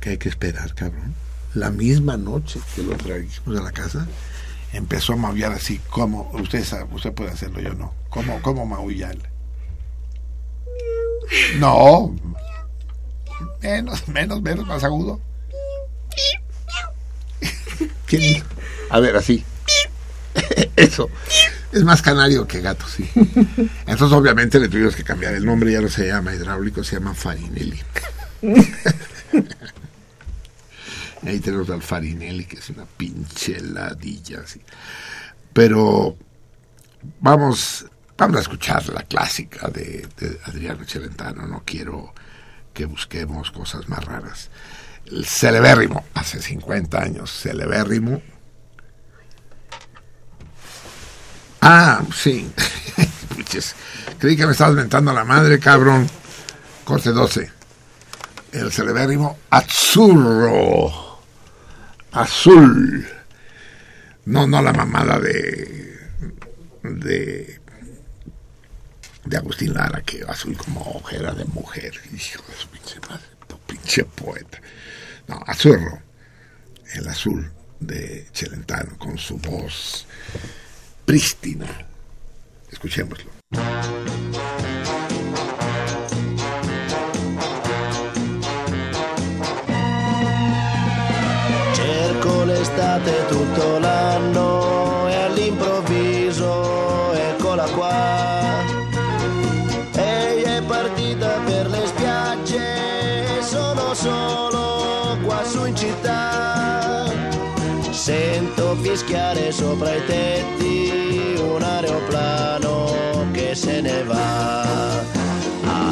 que hay que esperar, cabrón. La misma noche que lo trajimos a la casa, empezó a maullar así, como usted sabe, usted puede hacerlo, yo no. ¿Cómo, cómo maullar? No. Menos, menos, menos, más agudo. ¿Quién? A ver, así. Eso. Es más canario que gato, sí. Entonces, obviamente, le tuvimos que cambiar el nombre. Ya no se llama hidráulico, se llama Farinelli. Y ahí tenemos al Farinelli, que es una pinche ladilla. Así. Pero vamos, vamos a escuchar la clásica de, de Adriano Celentano. No quiero que busquemos cosas más raras. El celebérrimo, hace 50 años, celebérrimo. Ah, sí. Creí que me estabas mentando a la madre, cabrón. Corte 12. El celebérrimo Azzurro. Azul. No, no la mamada de. de. de Agustín Lara, que azul como ojera de mujer. Hijo de su pinche madre, pinche poeta. No, Azurro. El azul de Celentano, con su voz prístina. Escuchémoslo. Cerco l'estate tutto l'anno fischiare sopra i tetti un aeroplano che se ne va.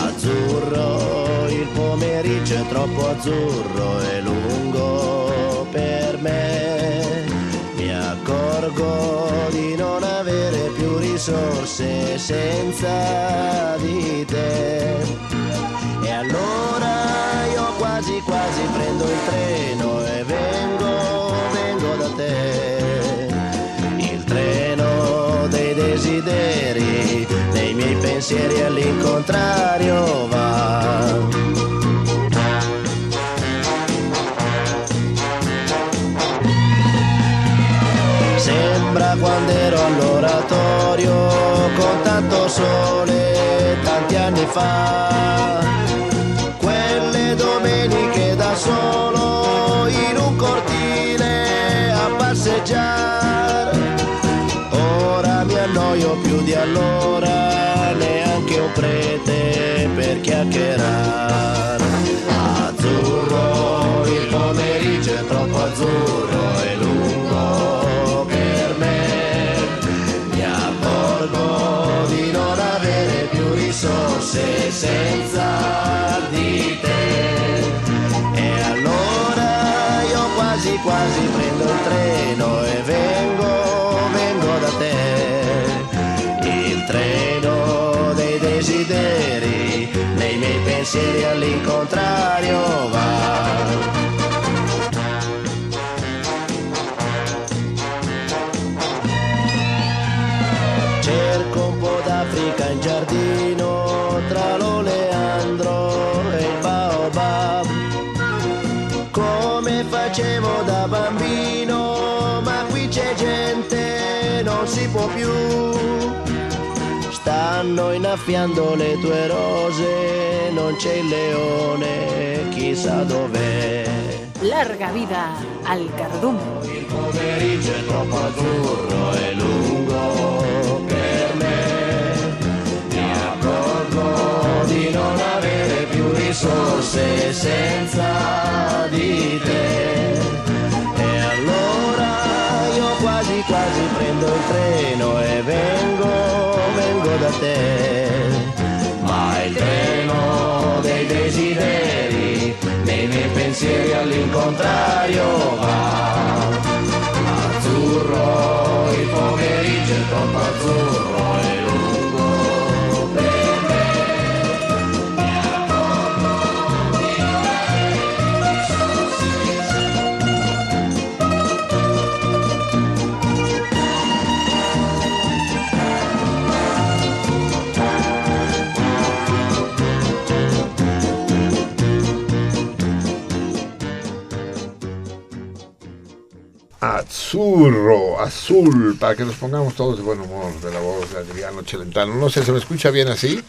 Azzurro, il pomeriggio è troppo azzurro e lungo per me. Mi accorgo di non avere più risorse senza di te. E allora io quasi quasi prendo il treno pensieri all'incontrario va. Sembra quando ero all'oratorio con tanto sole tanti anni fa. Quelle domeniche da solo in un cortile a passeggiare. Ora mi annoio più di allora, prete per chiacchierare. Azzurro, il pomeriggio è troppo azzurro e lungo per me. Mi accorgo di non avere più risorse senza di te. E allora io quasi quasi prendo il treno e vengo, pensieri all'incontrario va. Cerco un po' d'Africa in giardino tra l'oleandro e il baobab. Come facevo da bambino, ma qui c'è gente, non si può più. Stanno innaffiando le tue rose, non c'è il leone, chissà dov'è. Larga vida al cardume. Il pomeriggio è troppo azzurro e lungo per me. Mi accorgo di non avere più risorse senza di te. E allora io quasi quasi prendo il treno e vengo, te. Ma il treno dei desideri, nei miei pensieri all'incontrario va. Azzurro, il pomeriggio è troppo azzurro Azurro, azul, para que nos pongamos todos de buen humor de la voz de Adriano Celentano. No sé, ¿se me escucha bien así?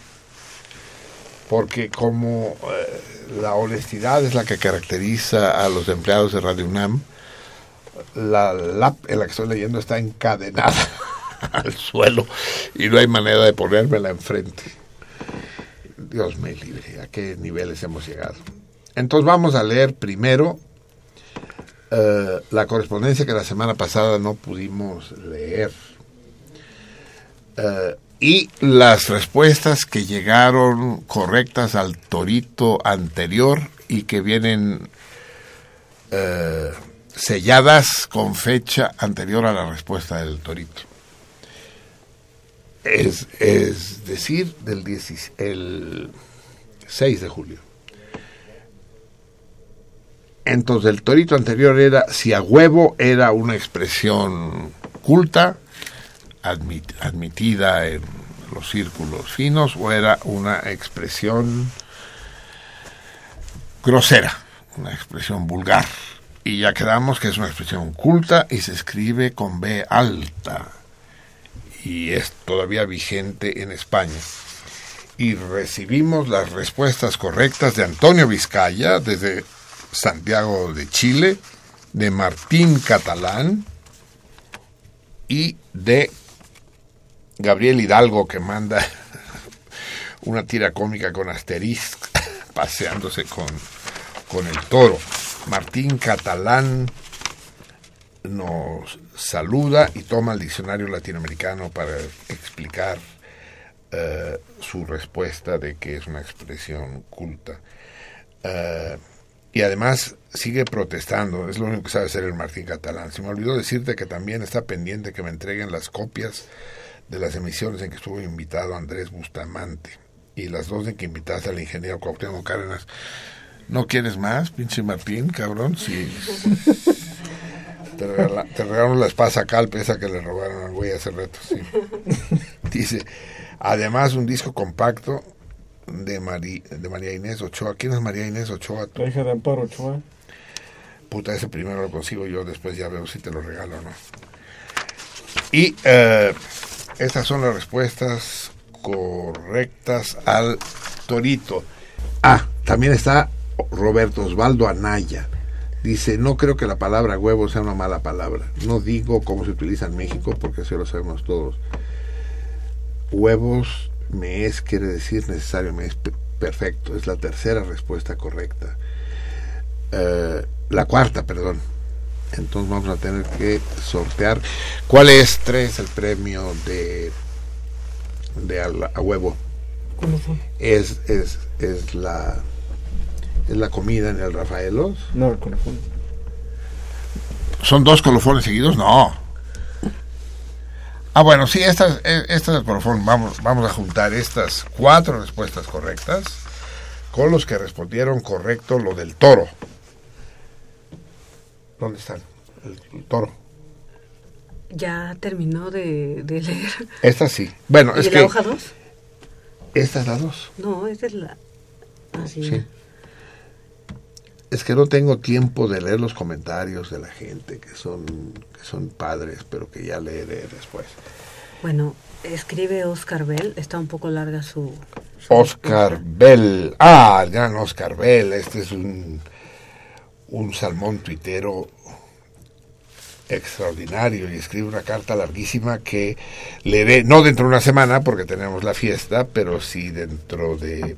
Porque como eh, la honestidad es la que caracteriza a los empleados de Radio UNAM, la lap en la que estoy leyendo está encadenada al suelo y no hay manera de ponérmela enfrente. Dios me libre, a qué niveles hemos llegado. Entonces vamos a leer primero eh, la correspondencia que la semana pasada no pudimos leer. Eh, y las respuestas que llegaron correctas al torito anterior y que vienen eh, selladas con fecha anterior a la respuesta del torito. Es, es decir, del 16 el 6 de julio. Entonces el torito anterior era si a huevo era una expresión culta, admit- admitida en los círculos finos, o era una expresión grosera, una expresión vulgar. Y ya quedamos que es una expresión culta y se escribe con B alta. Y es todavía vigente en España. Y recibimos las respuestas correctas de Antonio Vizcaya desde Santiago de Chile, de Martín Catalán y de Gabriel Hidalgo que manda una tira cómica con asterisco paseándose con, con el toro. Martín Catalán nos saluda y toma el diccionario latinoamericano para explicar eh, su respuesta de que es una expresión culta. Eh, y además sigue protestando, es lo único que sabe hacer el Martín Catalán. Se me olvidó decirte que también está pendiente que me entreguen las copias de las emisiones en que estuvo invitado Andrés Bustamante y las dos en que invitaste al ingeniero Cuauhtémoc Cárdenas. ¿No quieres más, pinche Martín, cabrón? Sí. Te, regala- te regalaron la espada calpe esa que le robaron al güey hace rato, sí. Dice, además un disco compacto de, Mari- de María Inés Ochoa. ¿Quién es María Inés Ochoa? La hija de Amparo Ochoa. Puta, ese primero lo consigo yo, después ya veo si te lo regalo o no. Y eh, estas son las respuestas correctas al torito. Ah, también está Roberto Osvaldo Anaya. Dice, no creo que la palabra huevo sea una mala palabra. No digo cómo se utiliza en México, porque eso lo sabemos todos. Huevos me es, quiere decir necesario, me es pe- perfecto. Es la tercera respuesta correcta. Eh, la cuarta, perdón. Entonces vamos a tener que sortear. ¿Cuál es tres el premio de de a, la- a huevo? Colofón. Es es es la es la comida en el Rafaelos. No, el colofón. ¿Son dos colofones seguidos? No. Ah, bueno, sí, estas, eh, estas. Vamos, vamos a juntar estas cuatro respuestas correctas con los que respondieron correcto lo del toro. ¿Dónde están? El, el toro. Ya terminó de, de leer. Esta sí. Bueno, ¿Y es la que hoja 2? esta es la dos. No, esta es la... Ah, sí. Es que no tengo tiempo de leer los comentarios de la gente que son que son padres, pero que ya leeré después. Bueno, escribe Oscar Bell. Está un poco larga su... su Oscar Bell. Ah, el gran Oscar Bell. Este es un, un salmón tuitero extraordinario y escribe una carta larguísima que leeré, no dentro de una semana porque tenemos la fiesta, pero sí dentro de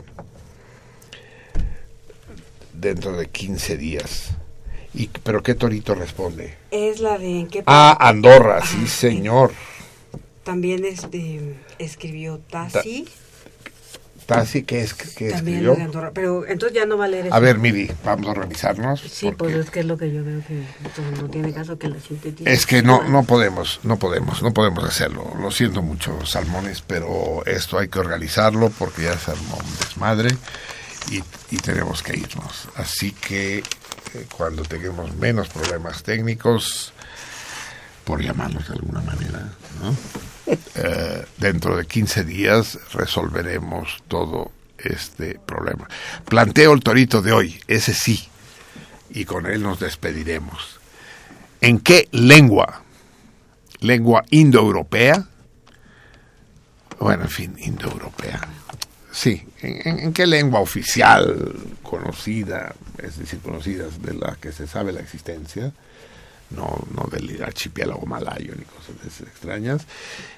dentro de 15 días. Y, ¿Pero qué torito responde? Es la de... ¿en qué Ah, Andorra, sí señor. También es de, escribió Tassi. Tassi, ¿qué, es, qué También escribió? de Andorra. Pero entonces ya no va a leer eso. A ver, Miri, vamos a organizarnos. Sí, pues es que es lo que yo veo que no tiene caso que la sintetice. Es que no, no podemos, no podemos, no podemos hacerlo. Lo siento mucho, Salmones, pero esto hay que organizarlo porque ya se armó un desmadre y, y tenemos que irnos. Así que eh, cuando tengamos menos problemas técnicos, por llamarlos de alguna manera, ¿no? Eh, dentro de 15 días resolveremos todo este problema. Planteo el torito de hoy, ese sí, y con él nos despediremos. ¿En qué lengua? ¿Lengua indoeuropea? Bueno, en fin, indoeuropea. Sí, ¿en, qué lengua oficial conocida, es decir, conocida de la que se sabe la existencia, no, no del archipiélago malayo ni cosas de esas extrañas.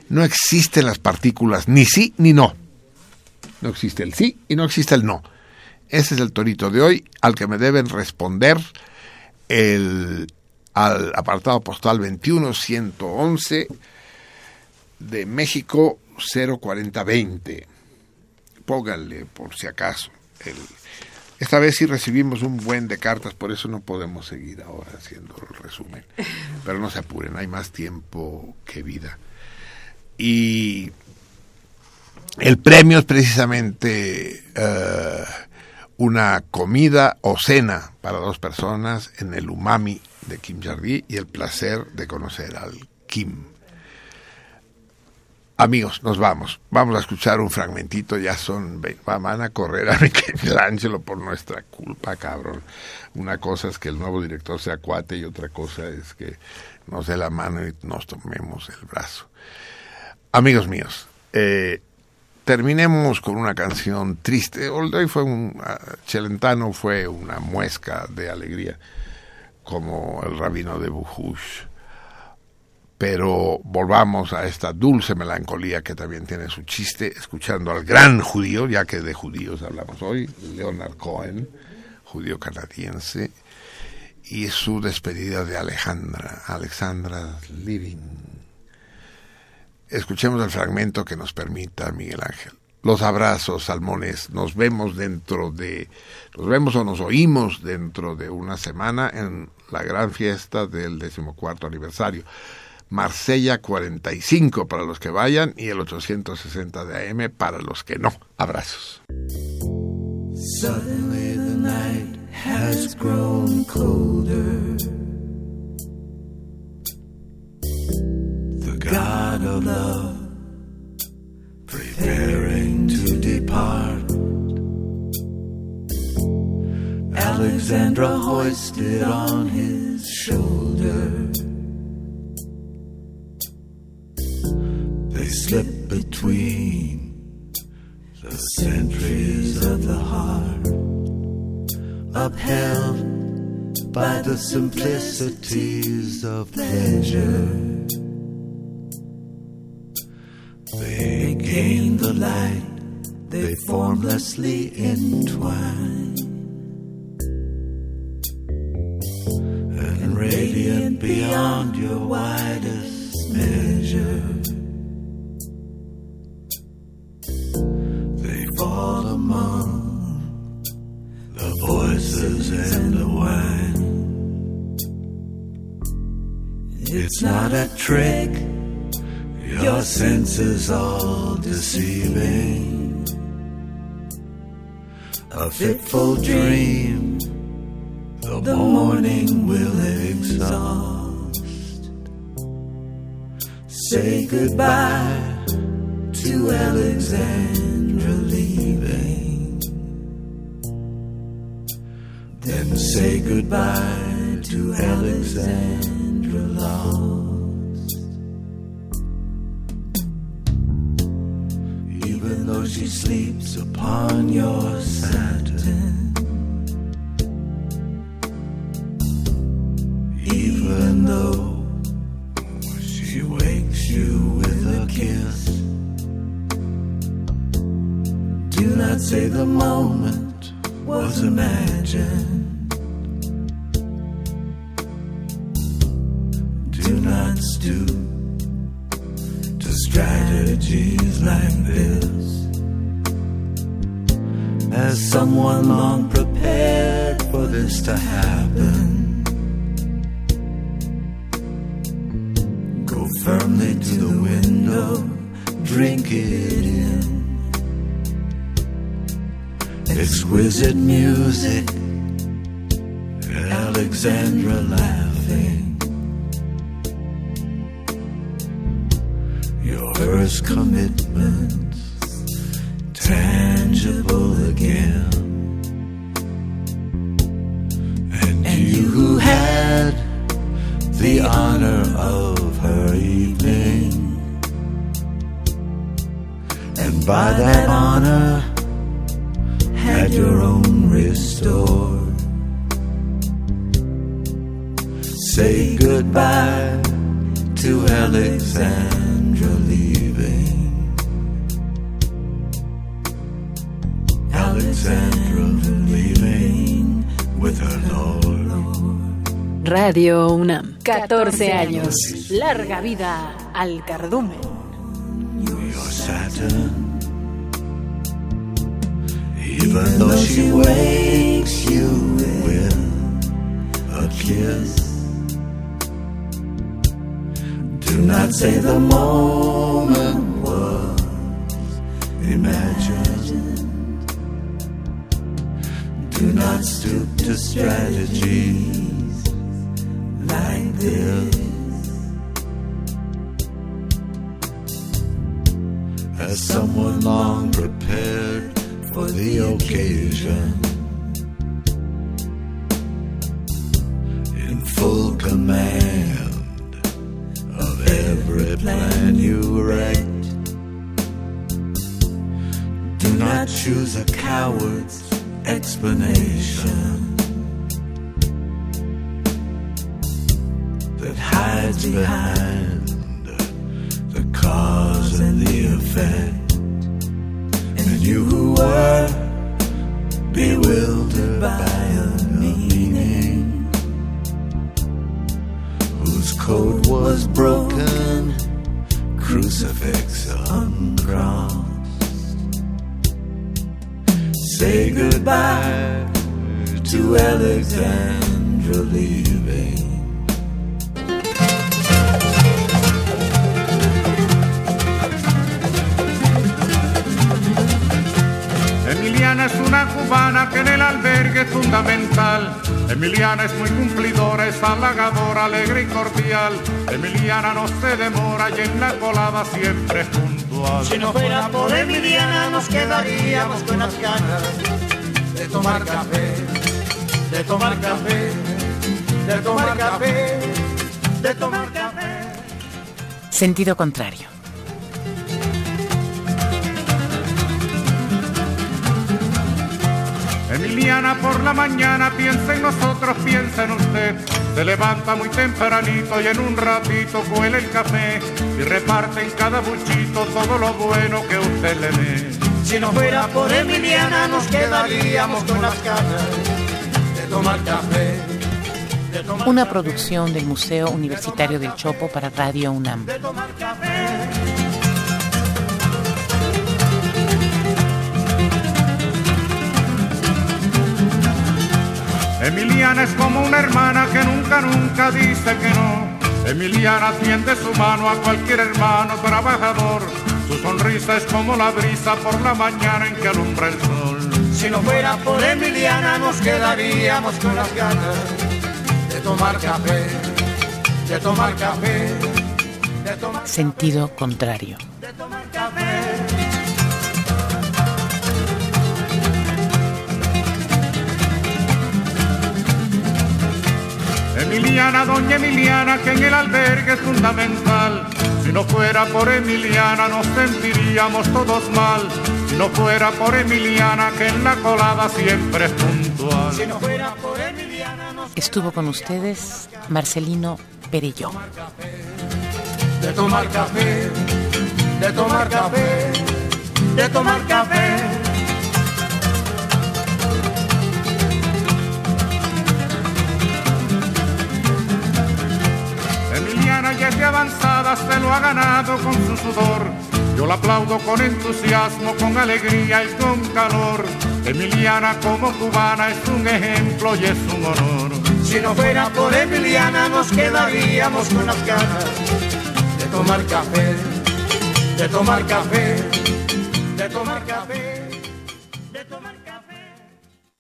No existen las partículas ni sí ni no. No existe el sí y no existe el no. Ese es el torito de hoy al que me deben responder el, al apartado postal 21111 de México 04020. Pónganle por si acaso. El, esta vez sí recibimos un buen de cartas, por eso no podemos seguir ahora haciendo el resumen. Pero no se apuren, hay más tiempo que vida. Y el premio es precisamente eh, una comida o cena para dos personas en el umami de Kim Jardí y el placer de conocer al Kim. Amigos, nos vamos. Vamos a escuchar un fragmentito. Ya son. Van a correr a Michelangelo por nuestra culpa, cabrón. Una cosa es que el nuevo director sea cuate y otra cosa es que nos dé la mano y nos tomemos el brazo. Amigos míos, eh, terminemos con una canción triste. Hoy fue un. Uh, Celentano fue una muesca de alegría, como el rabino de Bujush pero volvamos a esta dulce melancolía que también tiene su chiste, escuchando al gran judío, ya que de judíos hablamos hoy, Leonard Cohen, judío canadiense, y su despedida de Alejandra, Alexandra Living. Escuchemos el fragmento que nos permita Miguel Ángel. Los abrazos, salmones, nos vemos dentro de, nos vemos o nos oímos dentro de una semana en la gran fiesta del decimocuarto aniversario. Marsella 45 para los que vayan y el 860 de AM para los que no. Abrazos. Preparing to depart. Alexandra hoisted on his shoulder. They slip between the centuries of the heart, upheld by the simplicities of pleasure. They gain the light, they formlessly entwine. And radiant beyond your widest measure. Among the voices and the wine. It's not a trick, your senses all deceiving. A fitful dream, the morning will exhaust. Say goodbye to Alexandra Say goodbye to Alexandra lost. Even though she sleeps upon your satin. Even though she wakes you with a kiss. Do not say the moment was imagined. Radio UNAM. 14 años. Larga vida al cardumen. Even though she wakes you with a kiss. Do not say the moment was imagined. Do not stoop to strategies long prepared for the occasion. In full command of every plan you write. Do not choose a coward's explanation that hides behind the cause and the effect. And you who were bewildered by a meaning whose code was broken, crucifix uncrossed. Say goodbye to Alexandra leaving. Que en el albergue es fundamental. Emiliana es muy cumplidora, es halagadora, alegre y cordial. Emiliana no se demora y en la colada siempre es puntual. Si no fuera por Emiliana nos quedaríamos con las ganas de tomar café, de tomar café, de tomar café, de tomar café. Sentido contrario. Emiliana por la mañana piensa en nosotros, piensa en usted. Se levanta muy tempranito y en un ratito cuela el café y reparte en cada buchito todo lo bueno que usted le dé. Si no fuera por Emiliana nos quedaríamos con las ganas de tomar café, de tomar Una producción del Museo Universitario del Chopo para Radio UNAM. de tomar café. Emiliana es como una hermana que nunca, nunca dice que no. Emiliana tiende su mano a cualquier hermano trabajador. Su sonrisa es como la brisa por la mañana en que alumbra el sol. Si no fuera por Emiliana nos quedaríamos con las ganas de tomar café, de tomar café, de tomar, Sentido contrario. de tomar café. Emiliana, doña Emiliana, que en el albergue es fundamental. Si no fuera por Emiliana nos sentiríamos todos mal. Si no fuera por Emiliana, que en la colada siempre es puntual. Si no fuera por Emiliana nos Estuvo con ustedes Marcelino Perelló. de tomar café, de tomar café, de tomar café. Emiliana ya es de avanzada, se lo ha ganado con su sudor. Yo la aplaudo con entusiasmo, con alegría y con calor. Emiliana como cubana es un ejemplo y es un honor. Si no fuera por Emiliana nos quedaríamos con las ganas de tomar café, de tomar café, de tomar café.